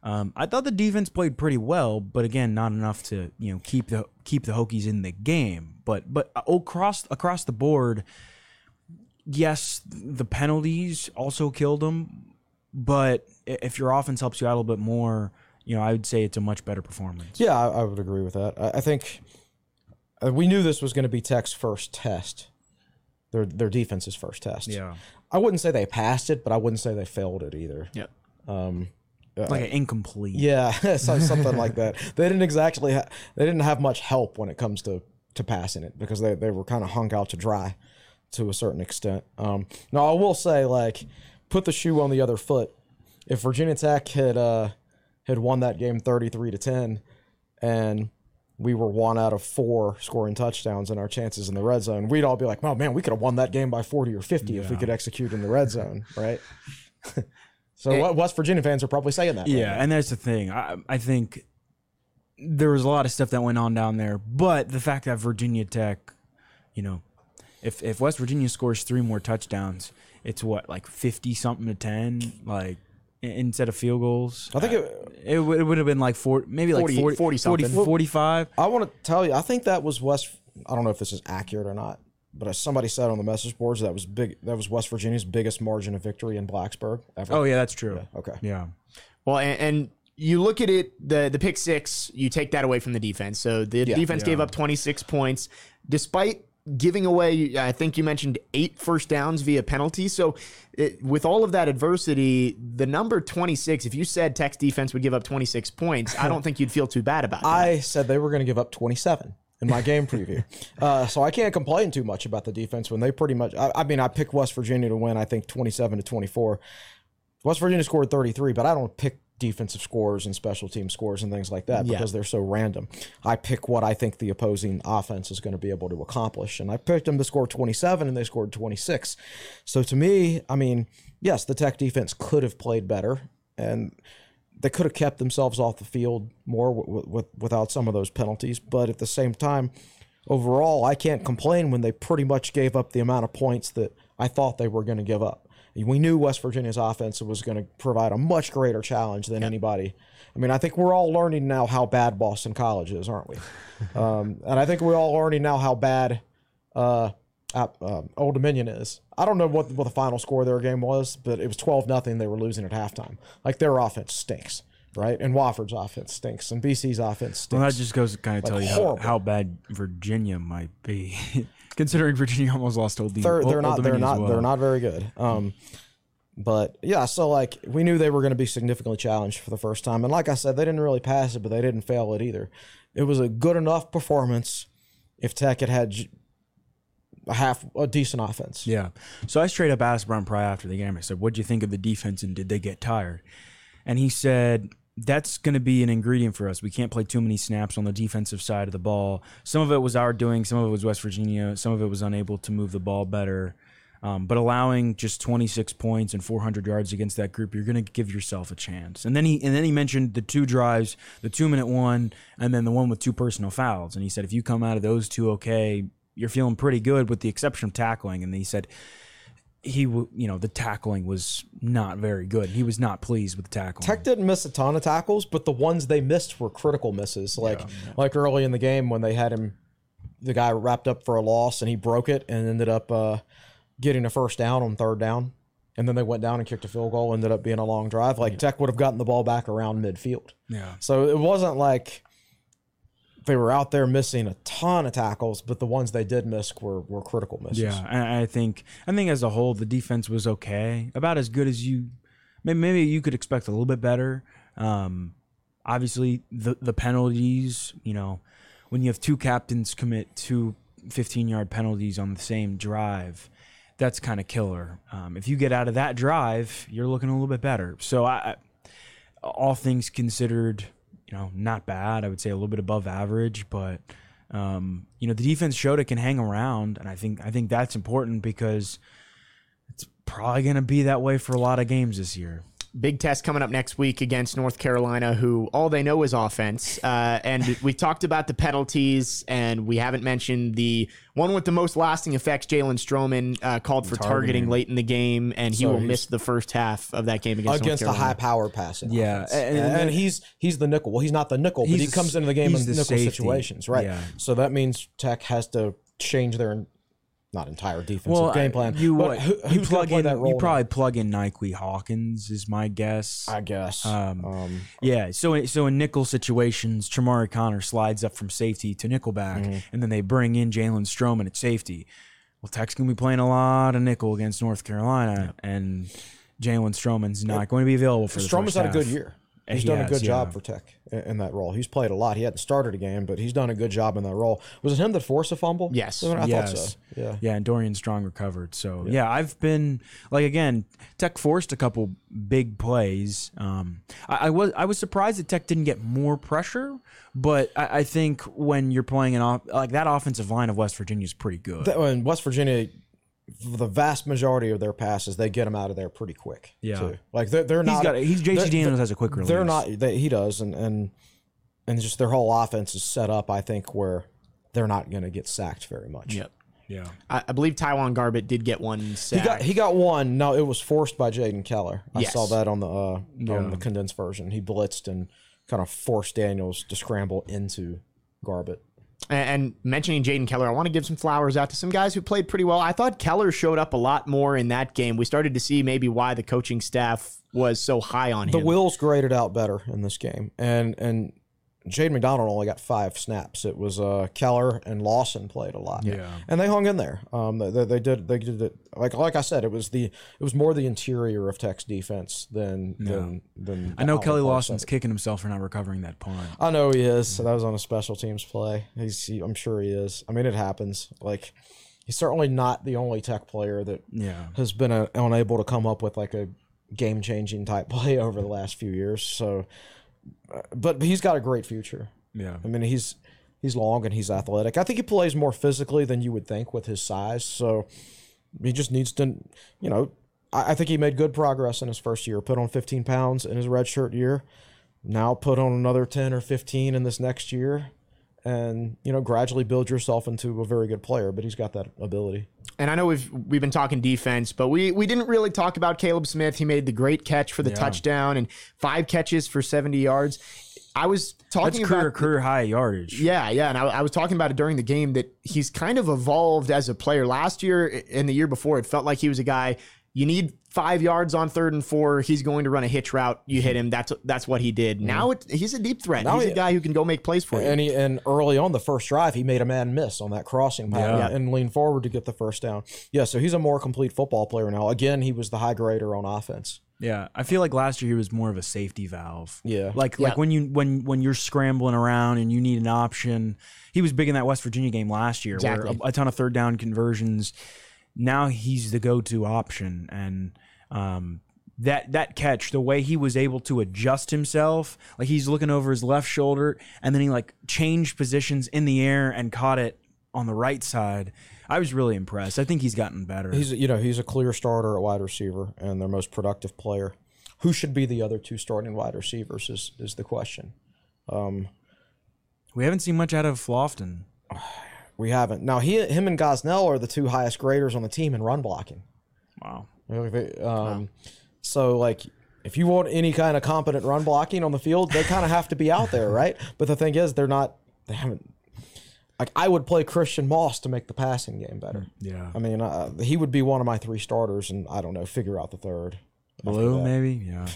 Um, I thought the defense played pretty well, but again, not enough to you know keep the keep the Hokies in the game. But but across across the board, yes, the penalties also killed them. But if your offense helps you out a little bit more, you know, I would say it's a much better performance. Yeah, I, I would agree with that. I, I think uh, we knew this was going to be Tech's first test, their their defense's first test. Yeah. I wouldn't say they passed it, but I wouldn't say they failed it either. Yep. like an incomplete. Yeah, something like that. They didn't exactly ha- they didn't have much help when it comes to to passing it because they they were kind of hung out to dry to a certain extent. Um, now I will say like put the shoe on the other foot. If Virginia Tech had uh had won that game 33 to 10 and we were one out of four scoring touchdowns in our chances in the red zone, we'd all be like, "Oh man, we could have won that game by 40 or 50 if we could execute in the red zone, right?" so what West Virginia fans are probably saying that. right Yeah, and that's the thing. I I think there was a lot of stuff that went on down there, but the fact that Virginia Tech, you know, if if West Virginia scores three more touchdowns, it's what like fifty something to ten, like instead of field goals. I think it, uh, It would, it would have been like four, maybe like 40 40, 40 40, 45. I want to tell you, I think that was West. I don't know if this is accurate or not, but as somebody said on the message boards, that was big. That was West Virginia's biggest margin of victory in Blacksburg ever. Oh yeah, that's true. okay. Yeah. Well, and, and you look at it, the the pick six, you take that away from the defense. So the defense gave up 26 points, despite giving away. I think you mentioned eight first downs via penalty. So it, with all of that adversity, the number 26. If you said Tech's defense would give up 26 points, I don't think you'd feel too bad about that. I said they were going to give up 27 in my game preview. Uh, so I can't complain too much about the defense when they pretty much. I, I mean, I picked West Virginia to win. I think 27 to 24. West Virginia scored 33, but I don't pick defensive scores and special team scores and things like that Yeah. because they're so random. I pick what I think the opposing offense is going to be able to accomplish. And I picked them to score 27 and they scored 26. So to me, I mean, yes, the Tech defense could have played better and they could have kept themselves off the field more with, with, without some of those penalties. But at the same time, overall, I can't complain when they pretty much gave up the amount of points that I thought they were going to give up. We knew West Virginia's offense was going to provide a much greater challenge than anybody. I mean, I think we're all learning now how bad Boston College is, aren't we? um, and I think we're all learning now how bad uh, uh, um, Old Dominion is. I don't know what, what the final score of their game was, but it was 12 nothing. They were losing at halftime. Like their offense stinks, right? And Wofford's offense stinks, and BC's offense stinks. Well, that just goes to kind of tell you how, how bad Virginia might be, considering Virginia almost lost Old, they're, they're Old not they're not well. they're not very good. Um, but yeah, so like we knew they were going to be significantly challenged for the first time, and like I said, they didn't really pass it, but they didn't fail it either. It was a good enough performance. If Tech had had a half a decent offense, Yeah. So I straight up asked Brian Pry after the game. I said, "What'd you think of the defense, and did they get tired?" and he said that's going to be an ingredient for us. We can't play too many snaps on the defensive side of the ball. Some of it was our doing, some of it was West Virginia, some of it was unable to move the ball better. Um, but allowing just 26 points and 400 yards against that group, you're going to give yourself a chance. And then he and then he mentioned the two drives, the two minute one, and then the one with two personal fouls. And he said if you come out of those two okay, you're feeling pretty good, with the exception of tackling. And he said he, w- you know, the tackling was not very good. He was not pleased with the tackling. Tech didn't miss a ton of tackles, but the ones they missed were critical misses. Like like early in the game when they had him, the guy wrapped up for a loss and he broke it and ended up uh, getting a first down on third down. And then they went down and kicked a field goal. Ended up being a long drive. Like Tech would have gotten the ball back around midfield. yeah. So it wasn't like they were out there missing a ton of tackles, but the ones they did miss were, were critical misses. Yeah, I think I think as a whole the defense was okay, about as good as you maybe, maybe you could expect a little bit better. Um, obviously the the penalties, you know, when you have two captains commit two 15 yard penalties on the same drive, that's kind of killer. Um, if you get out of that drive, you're looking a little bit better. So I all things considered, you know, not bad. I would say a little bit above average, but um, you know, the defense showed it can hang around, and I think I think that's important because it's probably going to be that way for a lot of games this year. Big test coming up next week against North Carolina, who all they know is offense. Uh, and we talked about the penalties, and we haven't mentioned the one with the most lasting effects. Jalen Stroman uh, called for targeting. late in the game, and he So will miss the first half of that game against, against a North high power passing. Yeah, offense. and- and, and- he's he's the nickel. Well, he's not the nickel, but he comes into the game in the nickel safety. situations, right? Yeah. So that means Tech has to change their not entire defensive Well, game plan. you what, who, you who's going to plug in you now? probably plug in Nyquil Hawkins is my guess. I guess. Um, Um, Yeah, so so in nickel situations, Chamarri Conner slides up from safety to nickelback, Mm-hmm. and then they bring in Jalen Stroman at safety. Well, Tech's gonna be playing a lot of nickel against North Carolina, and Jalen Stroman's not going to be available for the Stroman's had a good year. Uh, He's he done a has, good job for Tech in, that role. He's played a lot. He hadn't started a game, but he's done a good job in that role. Was it him that forced a fumble? Yes. I yes. thought so. Yeah. Yeah, and Dorian Strong recovered. So yeah. I've been like again, Tech forced a couple big plays. Um, I, I was I was surprised that Tech didn't get more pressure, but I, I think when you're playing an off like that offensive line of West Virginia is pretty good. That, in West Virginia, the vast majority of their passes, they get them out of there pretty quick. Yeah. too. like they're, they're He's not. got he's they're- JT Daniels has a quick release. They're not. They, he does, and and and just their whole offense is set up. I think where they're not going to get sacked very much. Yep. Yeah. I, I believe TyJuan Garbutt did get one Sack. He got he got one. No, it was forced by Jaden Keller. I Yes. saw that on the uh, Yeah. on the condensed version. He blitzed and kind of forced Daniels to scramble into Garbett. And- mentioning Jaden Keller, I want to give some flowers out to some guys who played pretty well. I thought Keller showed up a lot more in that game. We started to see maybe why the coaching staff was so high on him. The. Wills graded out better in this game, and and Jade McDonald only got five snaps. It was uh, Keller and Lawson played a lot, Yeah. and they hung in there. Um, they, they, did they did it like like I said, it was the it was more the interior of Tech's defense than than than. I know Keli Lawson's kicking himself for not recovering that punt. I know he is. So that was on a special teams play. He's he, I'm sure he is. I mean, it happens. Like he's certainly not the only Tech player that Yeah. has been uh unable to come up with like a game changing type play over the last few years. So, but he's got a great future. Yeah. I mean, he's he's long and he's athletic. I think he plays more physically than you would think with his size. So he just needs to, you know, I, I think he made good progress in his first year. Put on 15 pounds in his redshirt year. Now put on another 10 or 15 in this next year. And you know, gradually build yourself into a very good player. But he's got that ability. And I know we've we've been talking defense, but we we didn't really talk about Kaleb Smith. He made the great catch for the touchdown and five catches for 70 yards. I was That's talking career about career high yardage. Yeah, yeah, and I, I was talking about it during the game that he's kind of evolved as a player. Last year and the year before, it felt like he was a guy. You need five yards on third and four. He's going to run a hitch route. You hit him. That's that's what he did. Now mm-hmm. it, he's a deep threat. Now he's he- a guy who can go make plays for you. And he and early on the first drive, he made a man miss on that crossing pattern Yeah. and leaned forward to get the first down. Yeah, so he's a more complete football player now. Again, he was the high grader on offense. Yeah, I feel like last year he was more of a safety valve. Yeah. like Yeah. like when you when when you're scrambling around and you need an option. He was big in that West Virginia game last year, Exactly. where a, a ton of third down conversions. Now he's the go-to option, and um, that that catch, the way he was able to adjust himself, like he's looking over his left shoulder, and then he like changed positions in the air and caught it on the right side. I was really impressed. I think he's gotten better. He's you know he's a clear starter at wide receiver and their most productive player. Who should be the other two starting wide receivers is is the question. we haven't seen much out of Lofton. We haven't now. He him and Gosnell are the two highest graders on the team in run blocking. Wow. Um, So like. If you want any kind of competent run blocking on the field, they kind of have to be out there, right? But the thing is, they're not. They haven't. Like I would play Christian Moss to make the passing game better. Yeah. I mean, uh, he would be one of my three starters, and I don't know. Figure out the third. Blue, maybe? Yeah.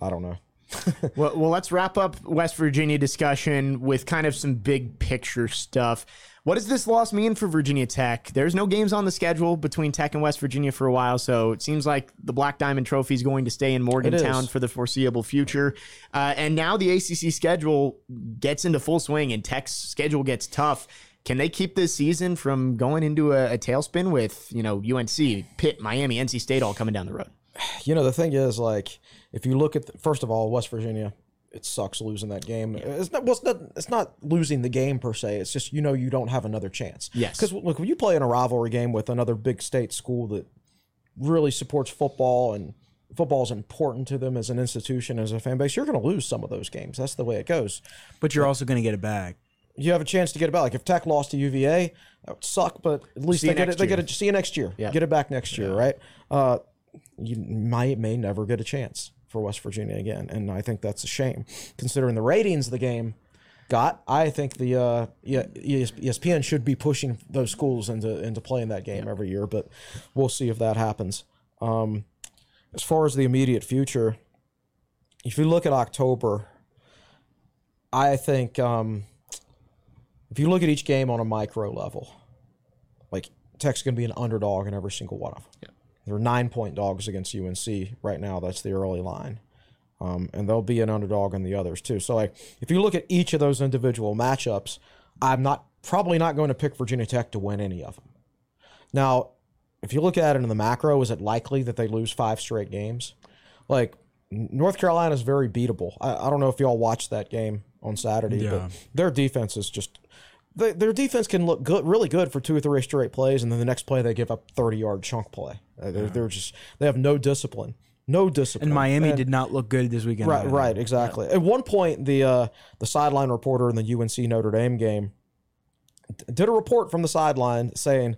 I don't know. Well, well, let's wrap up West Virginia discussion with kind of some big picture stuff. What does this loss mean for Virginia Tech? There's no games on the schedule between Tech and West Virginia for a while, so it seems like the Black Diamond Trophy is going to stay in Morgantown for the foreseeable future. Uh, and now the ACC schedule gets into full swing, and Tech's schedule gets tough. Can they keep this season from going into a, a tailspin with you know UNC, Pitt, Miami, NC State all coming down the road? You know, the thing is, like, if you look at the, first of all, West Virginia, it sucks losing that game. It's not, well, it's not. It's not losing the game per se. It's just you know you don't have another chance. Yes. Because look, when you play in a rivalry game with another big state school that really supports football and football is important to them as an institution, as a fan base, you're going to lose some of those games. That's the way it goes. But you're also going to get it back. You have a chance to get it back. Like if Tech lost to UVA, that would suck, but at least See they get it. They get it. See you next year. Yeah. Get it back next year, right? Uh, you might may never get a chance for West Virginia again, and I think that's a shame considering the ratings the game got. I think the uh, yeah, ESPN should be pushing those schools into into playing that game every year, but we'll see if that happens. Um, as far as the immediate future, if you look at October, I think um, if you look at each game on a micro level, like Tech's going to be an underdog in every single one of them. They're nine point dogs against UNC right now. That's the early line. Um, and they'll be an underdog in the others too. So, like, if you look at each of those individual matchups, I'm not probably not going to pick Virginia Tech to win any of them. Now, if you look at it in the macro, is it likely that they lose five straight games? Like, North Carolina is very beatable. I, I don't know if y'all watched that game on Saturday, Yeah. but their defense is just. They, their defense can look good, really good for two or three straight plays, and then the next play they give up thirty yard chunk play. Uh, They're, they're just they have no discipline, no discipline. And Miami And- did not look good this weekend. Right, either. right, exactly. At one point, the uh, the sideline reporter in the UNC Notre Dame game did a report from the sideline saying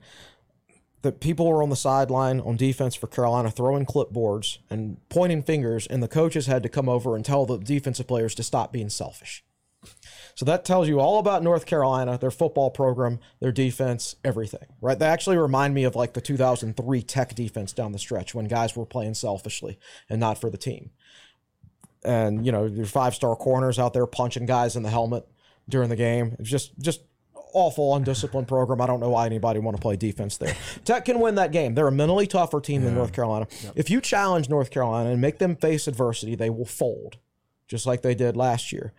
that people were on the sideline on defense for Carolina throwing clipboards and pointing fingers, and the coaches had to come over and tell the defensive players to stop being selfish. So that tells you all about North Carolina, their football program, their defense, everything, right? They actually remind me of like the 2003 Tech defense down the stretch when guys were playing selfishly and not for the team and you know your five star corners out there punching guys in the helmet during the game. It's just just awful undisciplined program. I don't know why anybody want to play defense there. Tech can win that game. They're a mentally tougher team than North Carolina. If you challenge North Carolina and make them face adversity, they will fold, just like they did last year.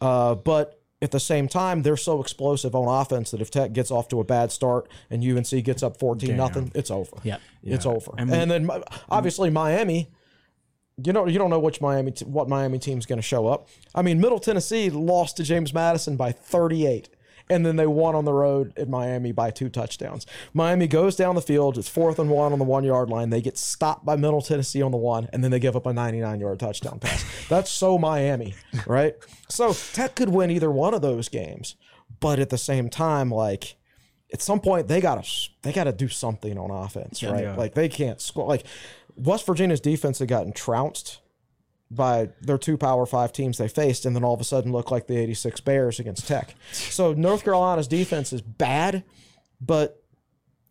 Uh, but at the same time, they're so explosive on offense that if Tech gets off to a bad start and UNC gets up fourteen nothing, it's over. Yep. it's over. And And, then obviously Miami. You know, you don't know which Miami, t- what Miami team's going to show up. I mean, Middle Tennessee lost to James Madison by 38, and then they won on the road at Miami by two touchdowns. Miami goes down the field, it's fourth and one on the one yard line. They get stopped by Middle Tennessee on the one, and then they give up a 99 yard touchdown pass. That's so Miami, right? So Tech could win either one of those games, but at the same time, like at some point they gotta they gotta do something on offense, right? Yeah. Like they can't score. Like West Virginia's defense had gotten trounced by their two Power Five teams they faced, and then all of a sudden look like the '86 Bears against Tech. So North Carolina's defense is bad, but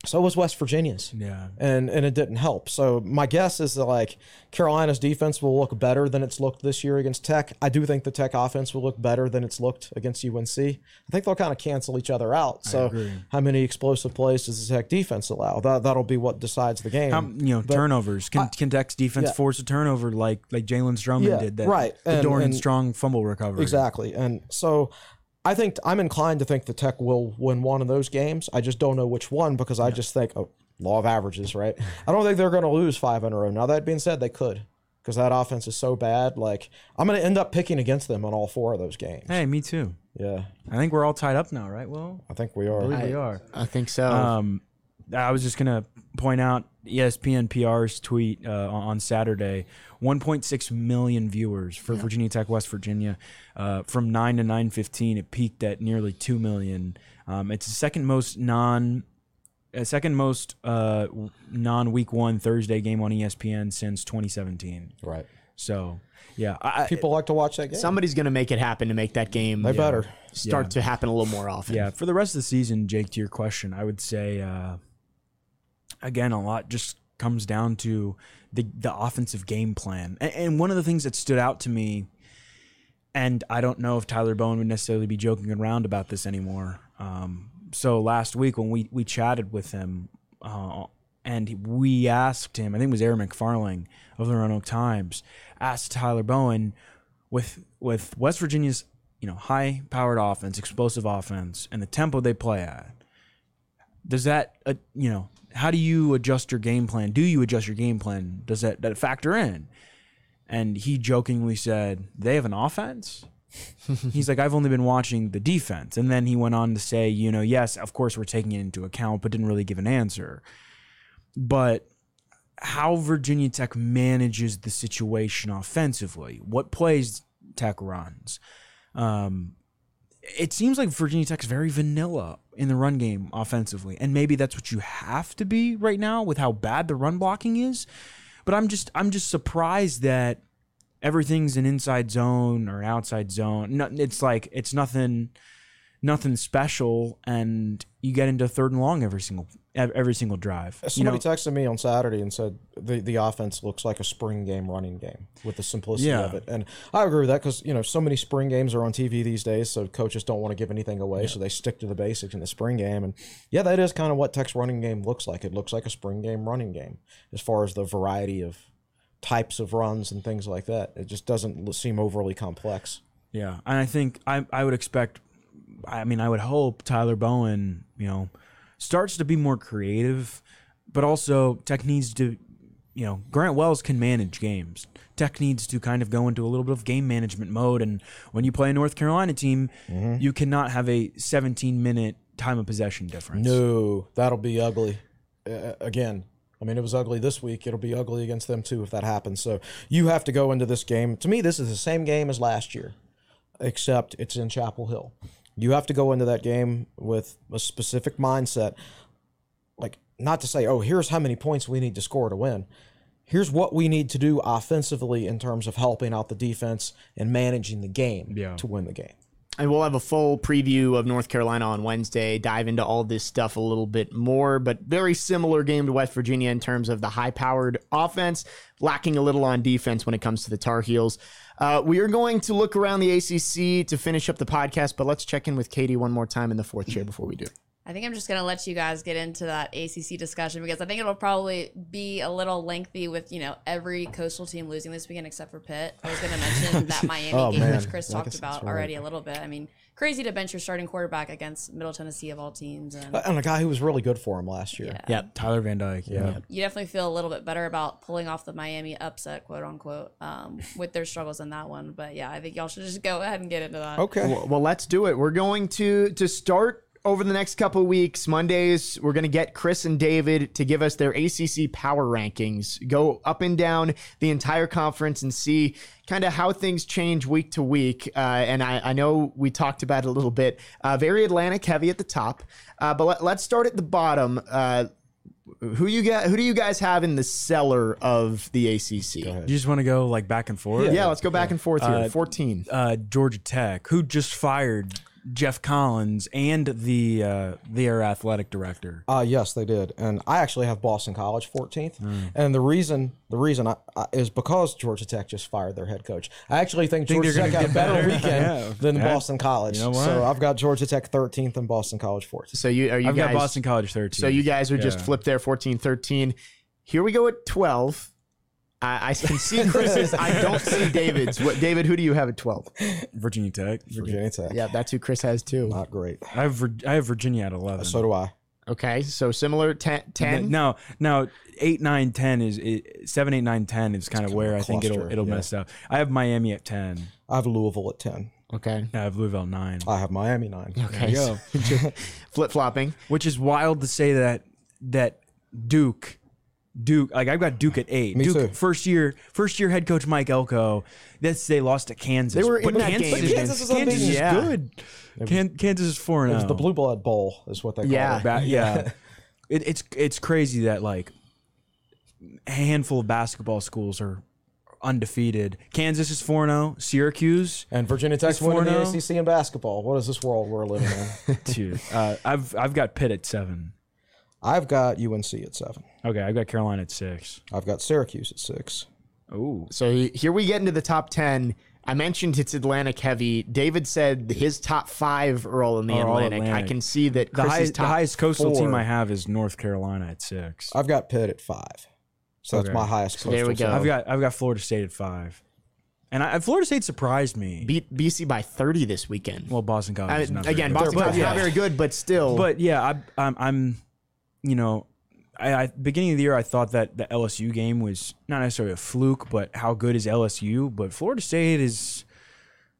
so was West Virginia's Yeah. and and it didn't help. So my guess is that like Carolina's defense will look better than it's looked this year against Tech. I do think the Tech offense will look better than it's looked against UNC. I think they'll kind of cancel each other out. So how many explosive plays does the Tech defense allow? That that'll be what decides the game. How, you know, turnovers. Can, can Tech's defense yeah. force a turnover like like Jalen Stroman Yeah, did that? right. The And- Dorian and- Strong fumble recovery. Exactly. And so I think I'm inclined to think the Tech will win one of those games. I just don't know which one because I just think, oh, law of averages, right? I don't think they're going to lose five in a row. Now, that being said, they could. because that offense is so bad. Like I'm going to end up picking against them on all four of those games. Hey, me too. Yeah, I think we're all tied up now, right? Well, I think we are. I believe we are. I think so. Um, I was just gonna point out ESPN PR's tweet uh, on Saturday: 1.6 million viewers for Virginia Tech, West Virginia. Uh, from nine to 9:15, it peaked at nearly two million. Um, it's the second most non, uh, second most uh, non Week One Thursday game on ESPN since 2017. Right. So, yeah, I, I- People like to watch that game. Somebody's going to make it happen to make that game they better. start Yeah. to happen a little more often. Yeah, for the rest of the season, Jake, to your question, I would say uh, again a lot just comes down to the the offensive game plan. And, and one of the things that stood out to me, and I don't know if Tyler Bowen would necessarily be joking around about this anymore. Um, so last week when we we chatted with him, uh, and we asked him, I think it was Aaron McFarling of the Roanoke Times, asked Tyler Bowen with with West Virginia's you know high powered offense, explosive offense, and the tempo they play at. Does that uh, you know how do you adjust your game plan? Do you adjust your game plan? Does that that factor in? And he jokingly said they have an offense. He's like, I've only been watching the defense. And then he went on to say, you know, yes, of course we're taking it into account, but didn't really give an answer. But how Virginia Tech manages the situation offensively, what plays Tech runs. Um, it seems like Virginia Tech's very vanilla in the run game offensively, and maybe that's what you have to be right now with how bad the run blocking is. But I'm just I'm just surprised that everything's an inside zone or outside zone. It's like it's nothing nothing special, and you get into third and long every single every single drive. You Somebody know, texted me on Saturday and said the, the offense looks like a spring game running game with the simplicity Yeah. of it. And I agree with that because, you know, so many spring games are on TV these days, so coaches don't want to give anything away, so they stick to the basics in the spring game. And yeah, that is kind of what Tech's running game looks like. It looks like a spring game running game as far as the variety of types of runs and things like that. It just doesn't seem overly complex. Yeah, and I think I I would expect. I mean, I would hope Tyler Bowen, you know, starts to be more creative, but also Tech needs to, you know, Grant Wells can manage games. Tech needs to kind of go into a little bit of game management mode, and when you play a North Carolina team, you cannot have a 17 minute time of possession difference. No, that'll be ugly. Uh, again, I mean, it was ugly this week. It'll be ugly against them too if that happens. So you have to go into this game. To me, this is the same game as last year, except it's in Chapel Hill. You have to go into that game with a specific mindset. Like, not to say, oh, here's how many points we need to score to win. Here's what we need to do offensively in terms of helping out the defense and managing the game Yeah. to win the game. And we'll have a full preview of North Carolina on Wednesday, dive into all this stuff a little bit more, but very similar game to West Virginia in terms of the high powered offense, lacking a little on defense when it comes to the Tar Heels. Uh, we are going to look around the ACC to finish up the podcast, but let's check in with Katie one more time in the fourth chair before we do. I think I'm just going to let you guys get into that ACC discussion because I think it'll probably be a little lengthy with, you know, every coastal team losing this weekend except for Pitt. I was going to mention that Miami Oh, game, man. which Chris talked about that's right. already a little bit. I mean, crazy to bench your starting quarterback against Middle Tennessee of all teams. And And a guy who was really good for him last year. yeah. Yep. Tyler Van Dyke. Yeah. you definitely feel a little bit better about pulling off the Miami upset, quote unquote, um, with their struggles in that one. But yeah, I think y'all should just go ahead and get into that. Okay. Well, well, let's do it. We're going to to start over the next couple of weeks. Mondays, we're going to get Chris and David to give us their ACC power rankings. Go up and down the entire conference and see kind of how things change week to week. Uh, and I, I know we talked about it a little bit. Uh, very Atlantic heavy at the top, uh, but let, let's start at the bottom. Uh, who you got? Who do you guys have in the cellar of the ACC? You just want to go like back and forth. Yeah, let's go back and forth here. Uh, Fourteen. uh, Georgia Tech, who just fired Geoff Collins and the uh, their athletic director. Uh, yes, they did, and I actually have Boston College 14th. Hmm. And the reason, the reason I, I, is because Georgia Tech just fired their head coach. I actually think, Think Georgia Tech gonna had a better better? weekend Yeah. than Yeah. Boston College. You know? So I've got Georgia Tech 13th and Boston College 14th. So you are you I've guys? got Boston College 13. So you guys would just Yeah. flip there 14 13. Here we go at 12. I, I can see Chris's. I don't see David's. What, David, who do you have at 12? Virginia Tech. Virginia Tech, Yeah, that's who Chris has too. not great. I have Vir- I have Virginia at 11. So do I. Okay, so similar 10. 10? No, no, eight, nine, ten is it, seven, eight, nine, ten is kind of kind of where I think it'll it'll yeah. mess up. I have Miami at ten. I have Louisville at ten. Okay. I have Louisville nine. I have Miami nine. Okay. you go. Flip flopping. Which is wild to say that that Duke. Duke, like I've got Duke at eight. Me Duke, too. first year, first year head coach Mike Elko. That's they lost to Kansas. They were in but that Kansas game. is, But Kansas is Kansas is. Yeah. good. Kan- Kansas is four and It was zero. the Blue Blood Bowl, is what they call Yeah. it. Ba- yeah. it, it's it's crazy that like a handful of basketball schools are undefeated. Kansas is 4-0, Syracuse And Virginia Tech's He's winning the 4-0. ACC in basketball. What is this world we're living in? two. Uh, I've I've got Pitt at 7. I've got UNC at seven. Okay, I've got Carolina at 6. I've got Syracuse at six. Oh. So here we get into the top 10. I mentioned it's Atlantic heavy. David said his top five are all in the Are all Atlantic. I Atlantic. can see that The, Chris's high, the top highest coastal team four- I have is North Carolina at 6. I've got Pitt at five. So Okay. that's my highest So there we coastal go. team. I've got I've got Florida State at 5. And I, Florida State surprised me. beat BC by 30 this weekend. well, Boston College I- is uh, not very again, good. Boston They're- College not yeah. very good, but still. But yeah, I, I'm, I'm, you know, I, I beginning of the year I thought that the LSU game was not necessarily a fluke, but how good is LSU? But Florida State is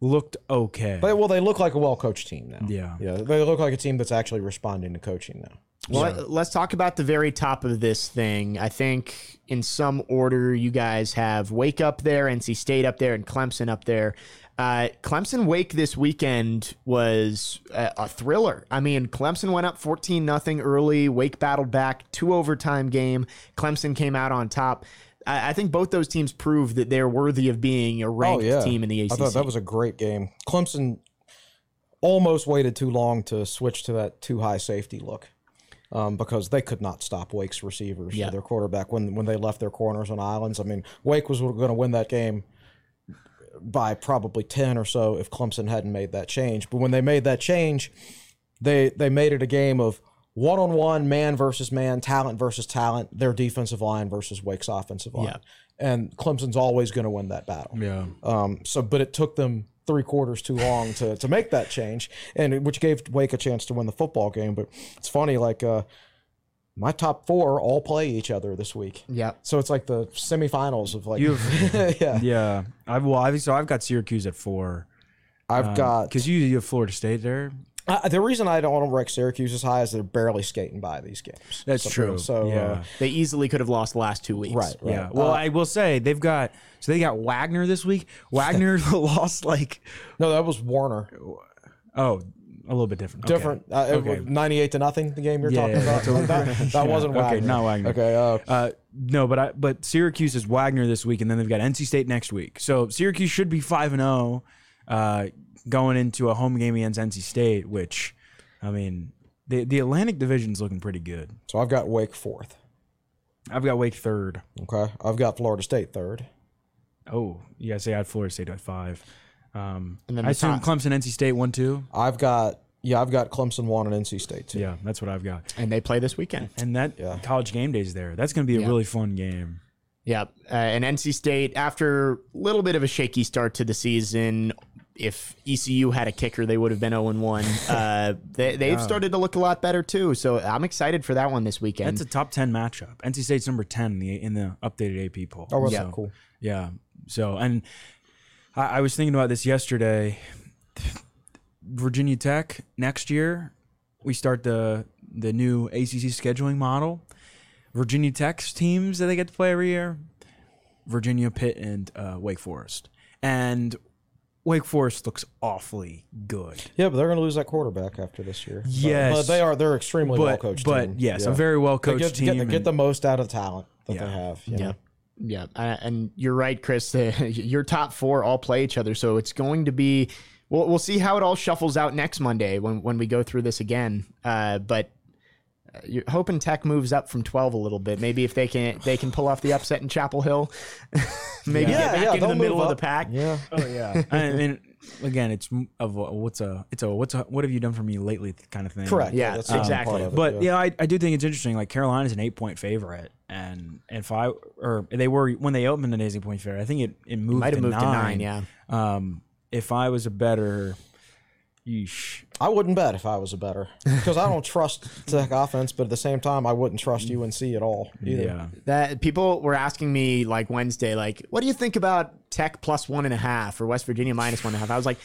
looked okay. But, well, they look like a well coached team now. Yeah. Yeah. They look like a team that's actually responding to coaching now. Well, let- let's talk about the very top of this thing. I think in some order, you guys have Wake up there, NC State up there, and Clemson up there. Uh, Clemson Wake this weekend was a, a thriller. I mean, Clemson went up 14 nothing early. Wake battled back, two overtime game. Clemson came out on top. I, I think both those teams proved that they're worthy of being a ranked team in the ACC. Oh, I thought that was a great game. Clemson almost waited too long to switch to that too high safety look. Um, because they could not stop Wake's receivers Yeah. their quarterback when when they left their corners on islands. I mean, Wake was going to win that game by probably ten or so if Clemson hadn't made that change. But when they made that change, they they made it a game of one on one, man versus man, talent versus talent, their defensive line versus Wake's offensive line. Yeah. And Clemson's always going to win that battle. yeah, Um, so, but it took them three quarters too long to, to make that change, and which gave Wake a chance to win the football game. But it's funny, like uh, my top four all play each other this week. Yeah. So it's like the semifinals of like, You've, yeah. yeah. I've well, I've, so I've got Syracuse at four I've got because you, you have Florida State there. uh, the reason I don't want to rank Syracuse as high is they're barely skating by these games. That's So- true. So yeah. uh, They easily could have lost the last two weeks. right, right. Yeah. Well, Uh, I will say they've got so they got Wagner this week. Wagner lost like no, that was Warner. oh a little bit different. Okay. Different. Uh, Okay. was Ninety-eight to nothing. The game you're Yeah, talking yeah, about. that that wasn't Okay, Wagner. not Wagner. Okay. Uh, Uh, no, but I but Syracuse is Wagner this week, and then they've got NC State next week. So Syracuse should be five and zero, uh, going into a home game against NC State. Which, I mean, the the Atlantic Division's looking pretty good. so I've got Wake fourth. I've got Wake third. Okay. I've got Florida State third. Oh, you guys say I had Florida State at five. Um, And then I assume top- Clemson, NC State one two. I've got yeah, I've got Clemson one and NC State two. Yeah, that's what I've got. And they play this weekend. And that Yeah. college game days there. That's going to be a Yeah. really fun game. Yep. Uh, and NC State, after a little bit of a shaky start to the season, if ECU had a kicker, they would have been 0 and 1. Uh, they, they've started to look a lot better, too. So I'm excited for that one this weekend. That's a top ten matchup. NC State's number ten in the, in the updated AP poll. Oh, that's Yeah. cool. Yeah. So, and I, I was thinking about this yesterday. Virginia Tech next year, we start the the new ACC scheduling model. Virginia Tech's teams that they get to play every year: Virginia, Pitt, and uh, Wake Forest. And Wake Forest looks awfully good. Yeah, but they're going to lose that quarterback after this year. But- Yes. but, they are they're extremely well But coached. but team. yes, Yeah. a very well They coached get, team. Get, and- get the most out of talent that Yeah. they have. you Yeah. know? Yeah, and you're right, Chris. Your top four all play each other, so it's going to be. We'll, we'll see how it all shuffles out next Monday when when we go through this again. Uh, but uh, you're hoping Tech moves up from 12 a little bit. Maybe if they can they can pull off the upset in Chapel Hill, maybe Yeah, get back yeah, into the middle move of the pack. Yeah. Oh yeah. I mean, again, it's of a, what's a it's a what's a what have you done for me lately kind of thing. Correct. Yeah, that's the other exactly. it, But yeah. yeah, I, I do think it's interesting. Like Carolina's an eight point favorite, and if I or they were when they opened an eight point favorite, I think it it moved Might have to moved nine. to nine. Yeah, Um, if I was a bettor, Yeesh. I wouldn't bet if I was a bettor because I don't trust Tech offense, but at the same time, I wouldn't trust UNC at all either. Yeah. That people were asking me like Wednesday, like, what do you think about Tech plus one and a half or West Virginia minus one and a half? I was like,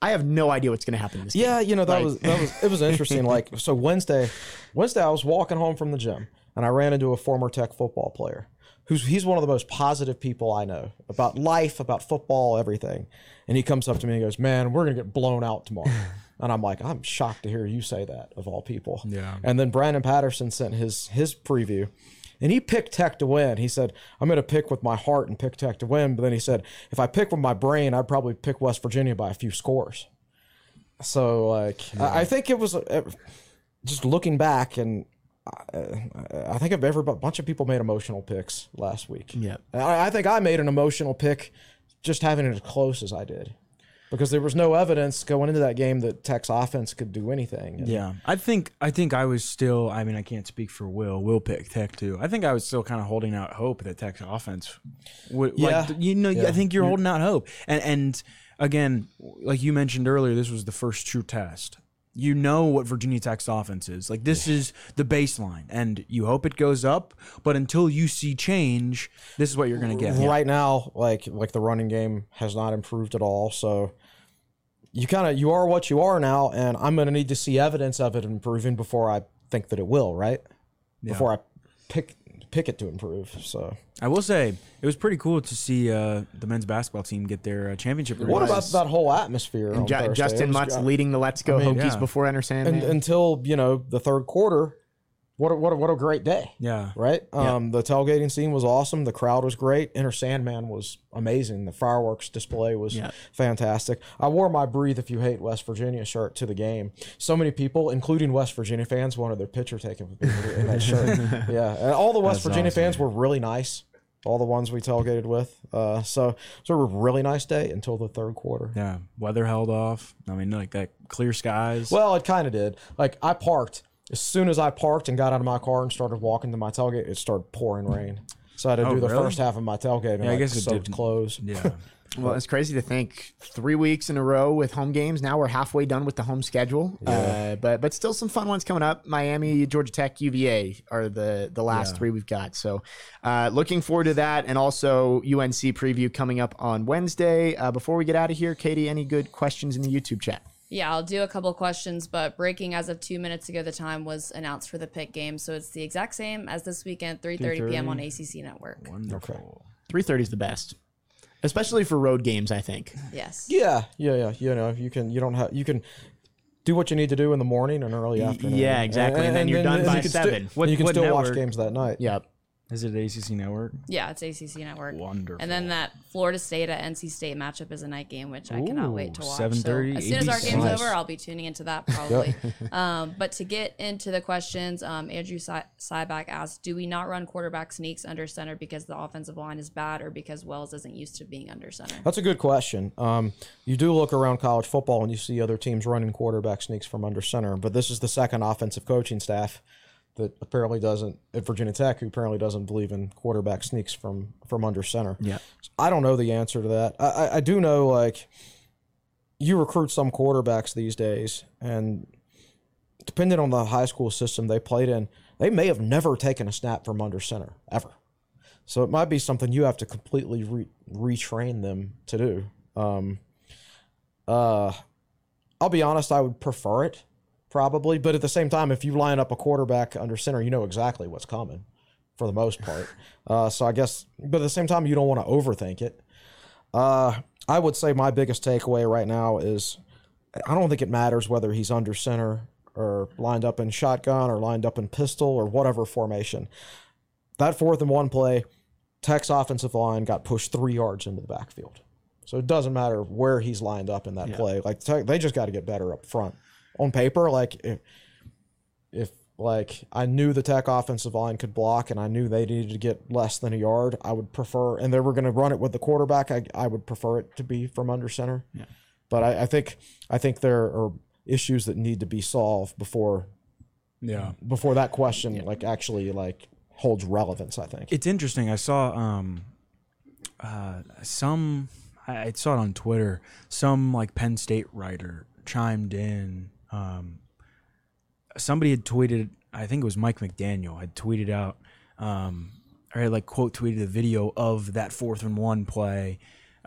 I have no idea what's going to happen in this game. Yeah, you know that Like- was that was it was interesting. like so Wednesday, Wednesday I was walking home from the gym and I ran into a former Tech football player who's he's one of the most positive people I know about life, about football, everything. And he comes up to me and goes, "Man, we're gonna get blown out tomorrow." And I'm like, I'm shocked to hear you say that of all people. Yeah. And then Brandon Patterson sent his his preview, and he picked Tech to win. He said, "I'm going to pick with my heart and pick Tech to win." But then he said, "If I pick with my brain, I'd probably pick West Virginia by a few scores." So like, I, I think it was uh, just looking back, and I think of every a bunch of people made emotional picks last week. Yeah. I, I think I made an emotional pick, just having it as close as I did. Because there was no evidence going into that game that Tech's offense could do anything. And- Yeah, I think I think I was still. I mean, I can't speak for Will. Will pick Tech too. I think I was still kind of holding out hope that Tech's offense would. Yeah. like, you know, Yeah. I think you're holding out hope. And and again, like you mentioned earlier, this was the first true test. You know what Virginia Tech's offense is. Like this is the baseline, and you hope it goes up. But until you see change, this is what you're going to get. right now like like the running game has not improved at all so you kind of you are what you are now and i'm going to need to see evidence of it improving before i think that it will right before i pick pick it to improve so I will say it was pretty cool to see uh, the men's basketball team get their uh, championship. what about that whole atmosphere on Ju- Justin was Mutt's leading the Let's Go mean, Hokies yeah. before Enter and, until you know the third quarter what a, what a, what a great day Yeah. right? Um, the tailgating scene was awesome. The crowd was great. Enter Sandman was amazing. The fireworks display was Yeah. fantastic. I wore my "Breathe If You Hate West Virginia" shirt to the game. So many people, including West Virginia fans, wanted their picture taken with me in that shirt. yeah, and all the West That's Virginia awesome. fans were really nice. All the ones we tailgated with. Uh, so, so it was a really nice day until the third quarter. Yeah, weather held off. I mean, like that clear skies. Well, it kind of did. Like I parked as soon as I parked and got out of my car and started walking to my tailgate, it started pouring rain. So I had to Oh, do the really? first half of my tailgate. And Yeah, I like, guess it soaked did. clothes. yeah, Well, it's crazy to think three weeks in a row with home games. Now we're halfway done with the home schedule, uh, but but still some fun ones coming up. Miami, Georgia Tech, UVA are the the last three we've got. So uh, looking forward to that, and also UNC preview coming up on Wednesday. Uh, before we get out of here, Katie, any good questions in the YouTube chat? Yeah, I'll do a couple questions, but breaking as of two minutes ago, the time was announced for the pick game, so it's the exact same as this weekend, 3:30 p.m. on ACC Network. wonderful. Three thirty is the best, especially for road games. I think. Yes. Yeah, yeah, yeah. You know, you can you don't have you can do what you need to do in the morning and early afternoon. yeah, exactly. And then you're done by you can seven. Still, you can what still watch games that night. Yep. Is it ACC Network? Yeah, it's ACC Network. Wonderful. And then that Florida State at NC State matchup is a night game, which I cannot wait to watch. 7:30, So as soon as our game's Nice. over, I'll be tuning into that probably. um, but to get into the questions, um, Andrew Si- Syback asked, "Do we not run quarterback sneaks under center because the offensive line is bad, or because Wells isn't used to being under center?" That's a good question. Um, you do look around college football and you see other teams running quarterback sneaks from under center, but this is the second offensive coaching staff that apparently doesn't at Virginia Tech who apparently doesn't believe in quarterback sneaks from from under center. Yeah. I don't know the answer to that. I, I, I do know like you recruit some quarterbacks these days, and depending on the high school system they played in, they may have never taken a snap from under center ever. So it might be something you have to completely re- retrain them to do. Um, uh, I'll be honest, I would prefer it probably, but at the same time, if you line up a quarterback under center, you know exactly what's coming for the most part. Uh, so I guess, but at the same time, you don't want to overthink it. Uh, I would say my biggest takeaway right now is I don't think it matters whether he's under center or lined up in shotgun or lined up in pistol or whatever formation. That fourth and one play, Tech's offensive line got pushed three yards into the backfield. So it doesn't matter where he's lined up in that play. Like Tech, they just got to get better up front. On paper, like if, if like I knew the Tech offensive line could block and I knew they needed to get less than a yard, I would prefer, and they were going to run it with the quarterback. I, I would prefer it to be from under center. Yeah. But I, I think I think there are issues that need to be solved before Yeah. before that question like actually like holds relevance. I think. It's interesting. I saw um, uh, some. I saw it on Twitter. Some like Penn State writer chimed in. Um, somebody had tweeted, I think it was Mike McDaniel, had tweeted out, um, or had like quote tweeted a video of that fourth and one play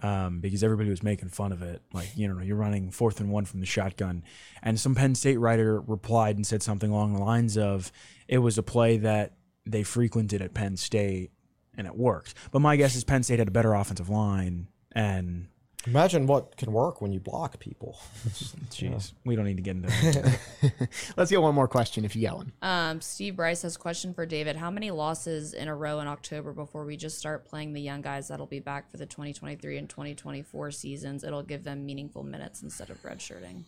um, because everybody was making fun of it. Like, you know, you're running fourth and one from the shotgun. And some Penn State writer replied and said something along the lines of, it was a play that they frequented at Penn State and it worked. But my guess is Penn State had a better offensive line and Imagine what can work when you block people. Jeez, we don't need to get into that. Let's get one more question if you got one. Um, Steve Bryce has a question for David. How many losses in a row in October before we just start playing the young guys that'll be back for the 2023 and 2024 seasons? It'll give them meaningful minutes instead of redshirting.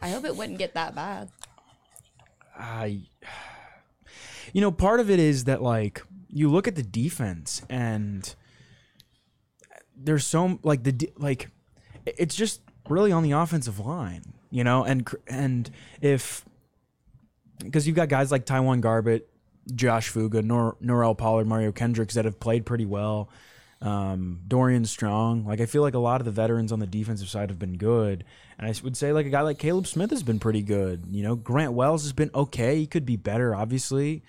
I hope it wouldn't get that bad. I, you know, part of it is that like you look at the defense and there's so like the like it's just really on the offensive line, you know, and and if because you've got guys like TyJuan Garbutt, Josh Fuga, Nor- Norell Pollard, Mario Kendricks that have played pretty well. Um, Dorian Strong, like I feel like a lot of the veterans on the defensive side have been good, and I would say like a guy like Kaleb Smith has been pretty good. You know, Grant Wells has been okay. He could be better, obviously.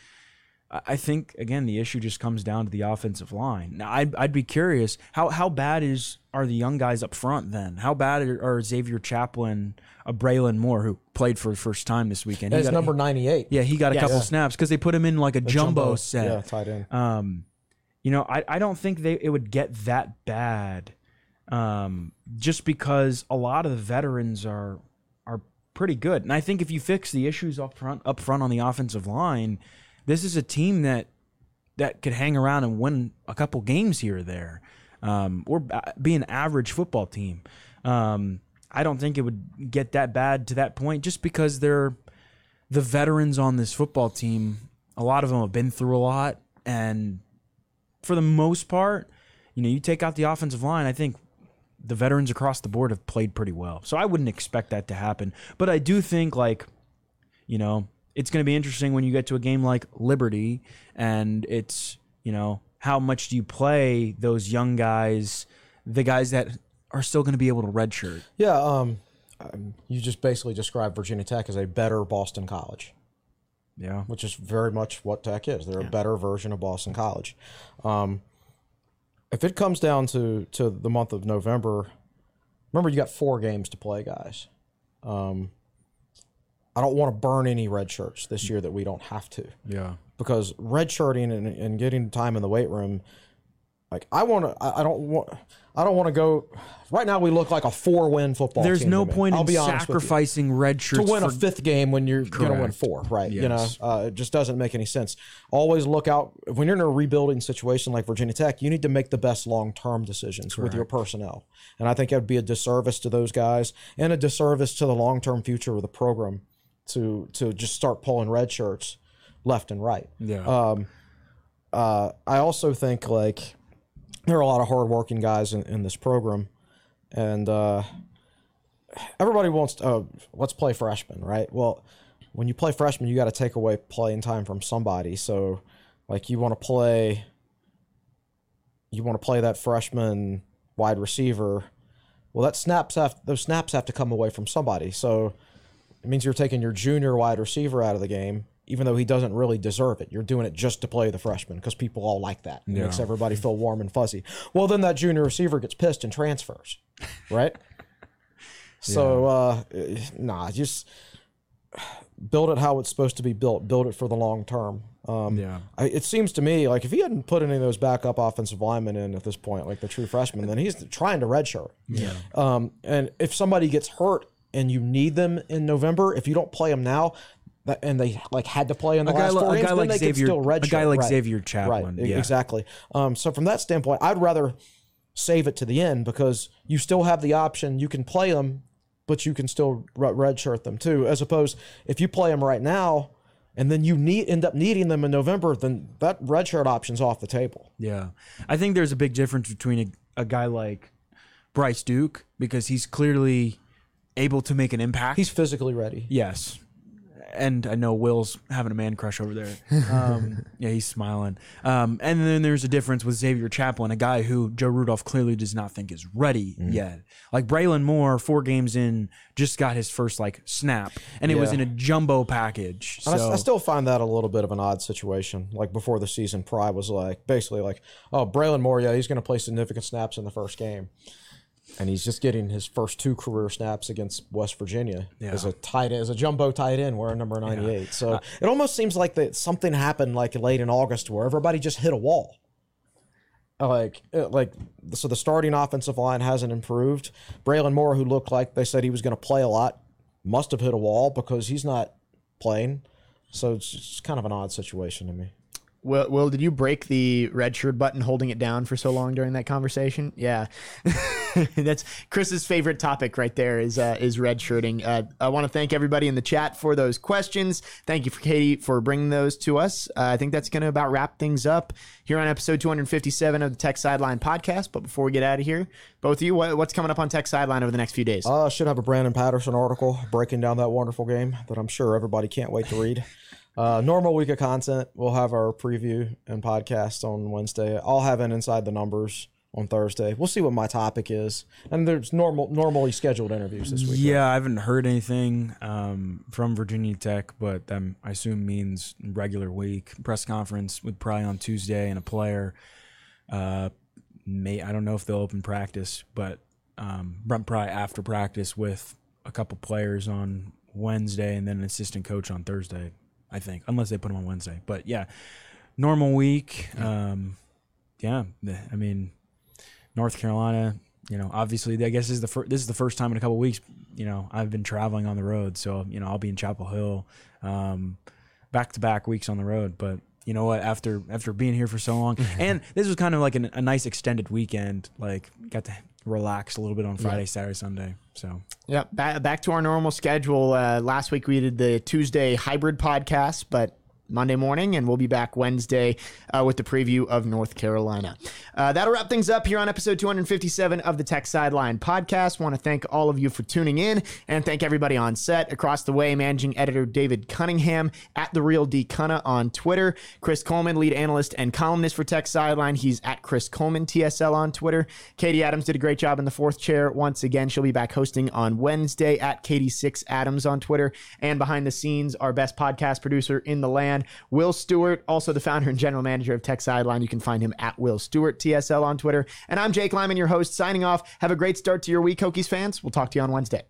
I I think again the issue just comes down to the offensive line. Now I'd, I'd be curious how how bad is are the young guys up front then? How bad are, are Xavier Chaplin, uh, Braelin Moore who played for the first time this weekend? He number 98. yeah, he got a Yes. couple snaps because they put him in like a jumbo, set. Yeah, tight end. Um, you know, I, I don't think they it would get that bad, um, just because a lot of the veterans are are pretty good, and I think if you fix the issues up front up front on the offensive line, this is a team that that could hang around and win a couple games here or there, um, or be an average football team. Um, I don't think it would get that bad to that point, just because they're the veterans on this football team. A lot of them have been through a lot, and for the most part, you know, you take out the offensive line, I think the veterans across the board have played pretty well. So I wouldn't expect that to happen. But I do think like, you know, it's going to be interesting when you get to a game like Liberty and it's, you know, how much do you play those young guys, the guys that are still going to be able to redshirt? Yeah, um, um, you just basically described Virginia Tech as a better Boston College, Yeah. which is very much what Tech is. They're a better version of Boston College. Um, if it comes down to to the month of November, remember you got four games to play, guys. Um, I don't want to burn any red shirts this year that we don't have to. Yeah. because redshirting and, and getting time in the weight room, like I want to, I, I don't want, I don't want to go. Right now, we look like a four-win football. There's no point I'll in be honest with you. sacrificing red shirts to win for a fifth game when you're going to win four, right? You know, uh, it just doesn't make any sense. Always look out when you're in a rebuilding situation like Virginia Tech. You need to make the best long-term decisions with your personnel, and I think it would be a disservice to those guys and a disservice to the long-term future of the program to to just start pulling red shirts left and right. Yeah. Um, uh, I also think like there are a lot of hardworking guys in, in this program, and uh, everybody wants to, uh, let's play freshmen, right? Well, when you play freshmen, you got to take away playing time from somebody. So, like, you want to play, you want to play that freshman wide receiver. Well, that snaps have those snaps have to come away from somebody. So, it means you're taking your junior wide receiver out of the game, even though he doesn't really deserve it. You're doing it just to play the freshman because people all like that. It makes everybody feel warm and fuzzy. Well, then that junior receiver gets pissed and transfers, right? So, uh, nah, just build it how it's supposed to be built. Build it for the long term. Um, Yeah. I, it seems to me like if he hadn't put any of those backup offensive linemen in at this point, like the true freshman, then he's trying to redshirt. Yeah. Um, and if somebody gets hurt and you need them in November, if you don't play them now, that, and they like had to play in the A guy last li- four a games, guy like they Xavier- still a guy like right. Xavier Chaplin, Right. yeah. Exactly. Um, so from that standpoint, I'd rather save it to the end because you still have the option. You can play them, but you can still redshirt them too. As opposed, if you play them right now and then you need end up needing them in November, then that redshirt option's off the table. Yeah. I think there's a big difference between a, a guy like Bryce Duke because he's clearly able to make an impact. He's physically ready. yes. and I know Will's having a man crush over there. Um, yeah, he's smiling. Um, and then there's a difference with Xavier Chaplin, a guy who Joe Rudolph clearly does not think is ready yet. Like Braelin Moore, four games in, just got his first like snap, and it was in a jumbo package. And I, I still find that a little bit of an odd situation. Like before the season, Pry was like basically like, "Oh, Braelin Moore, yeah, he's going to play significant snaps in the first game," and he's just getting his first two career snaps against West Virginia as a tight as a jumbo tight end, wearing number ninety eight. So it almost seems like that something happened like late in August where everybody just hit a wall. Like, uh, like, so the starting offensive line hasn't improved. Braelin Moore, who looked like they said he was going to play a lot, must have hit a wall because he's not playing. So it's just kind of an odd situation to me. Will, Will, did you break the red shirt button holding it down for so long during that conversation? Yeah. That's Chris's favorite topic right there is uh, is red shirting. Uh, I want to thank everybody in the chat for those questions. Thank you for Katie for bringing those to us. Uh, I think that's going to about wrap things up here on episode 257 of the Tech Sideline podcast. But before we get out of here, both of you, what, what's coming up on Tech Sideline over the next few days? Uh, should have a Brandon Patterson article breaking down that wonderful game that I'm sure everybody can't wait to read. Uh, normal week of content. We'll have our preview and podcast on Wednesday. I'll have an inside the numbers on Thursday. We'll see what my topic is, and there's normal, normally scheduled interviews this week. Yeah, I haven't heard anything um, from Virginia Tech, but that I assume means regular week press conference with Pry on Tuesday and a player. Uh, may I don't know if they'll open practice, but um, Pry after practice with a couple players on Wednesday and then an assistant coach on Thursday. I think, unless they put them on Wednesday. But yeah, normal week. Um, yeah, I mean, North Carolina. You know, obviously, I guess this is the fir- this is the first time in a couple weeks. You know, I've been traveling on the road, so you know I'll be in Chapel Hill, back to back weeks on the road. But you know what? After after being here for so long, and this was kind of like an, a nice extended weekend. Like got to relax a little bit on Friday, Saturday, Sunday. So Yeah, back, back to our normal schedule. Uh, last week we did the Tuesday hybrid podcast, but Monday morning, and we'll be back Wednesday uh, with the preview of North Carolina. Uh, that'll wrap things up here on episode 257 of the Tech Sideline podcast. Want to thank all of you for tuning in, and thank everybody on set across the way. Managing editor David Cunningham at the Real D Cunna on Twitter. Chris Coleman, lead analyst and columnist for Tech Sideline. He's at Chris Coleman TSL on Twitter. Katie Adams did a great job in the fourth chair once again. She'll be back hosting on Wednesday at Katie Six Adams on Twitter. And behind the scenes, our best podcast producer in the land, Will Stewart, also the founder and general manager of Tech Sideline. You can find him at Will Stewart TSL on Twitter. And I'm Jake Lyman, your host, signing off. Have a great start to your week, Hokies fans. We'll talk to you on Wednesday.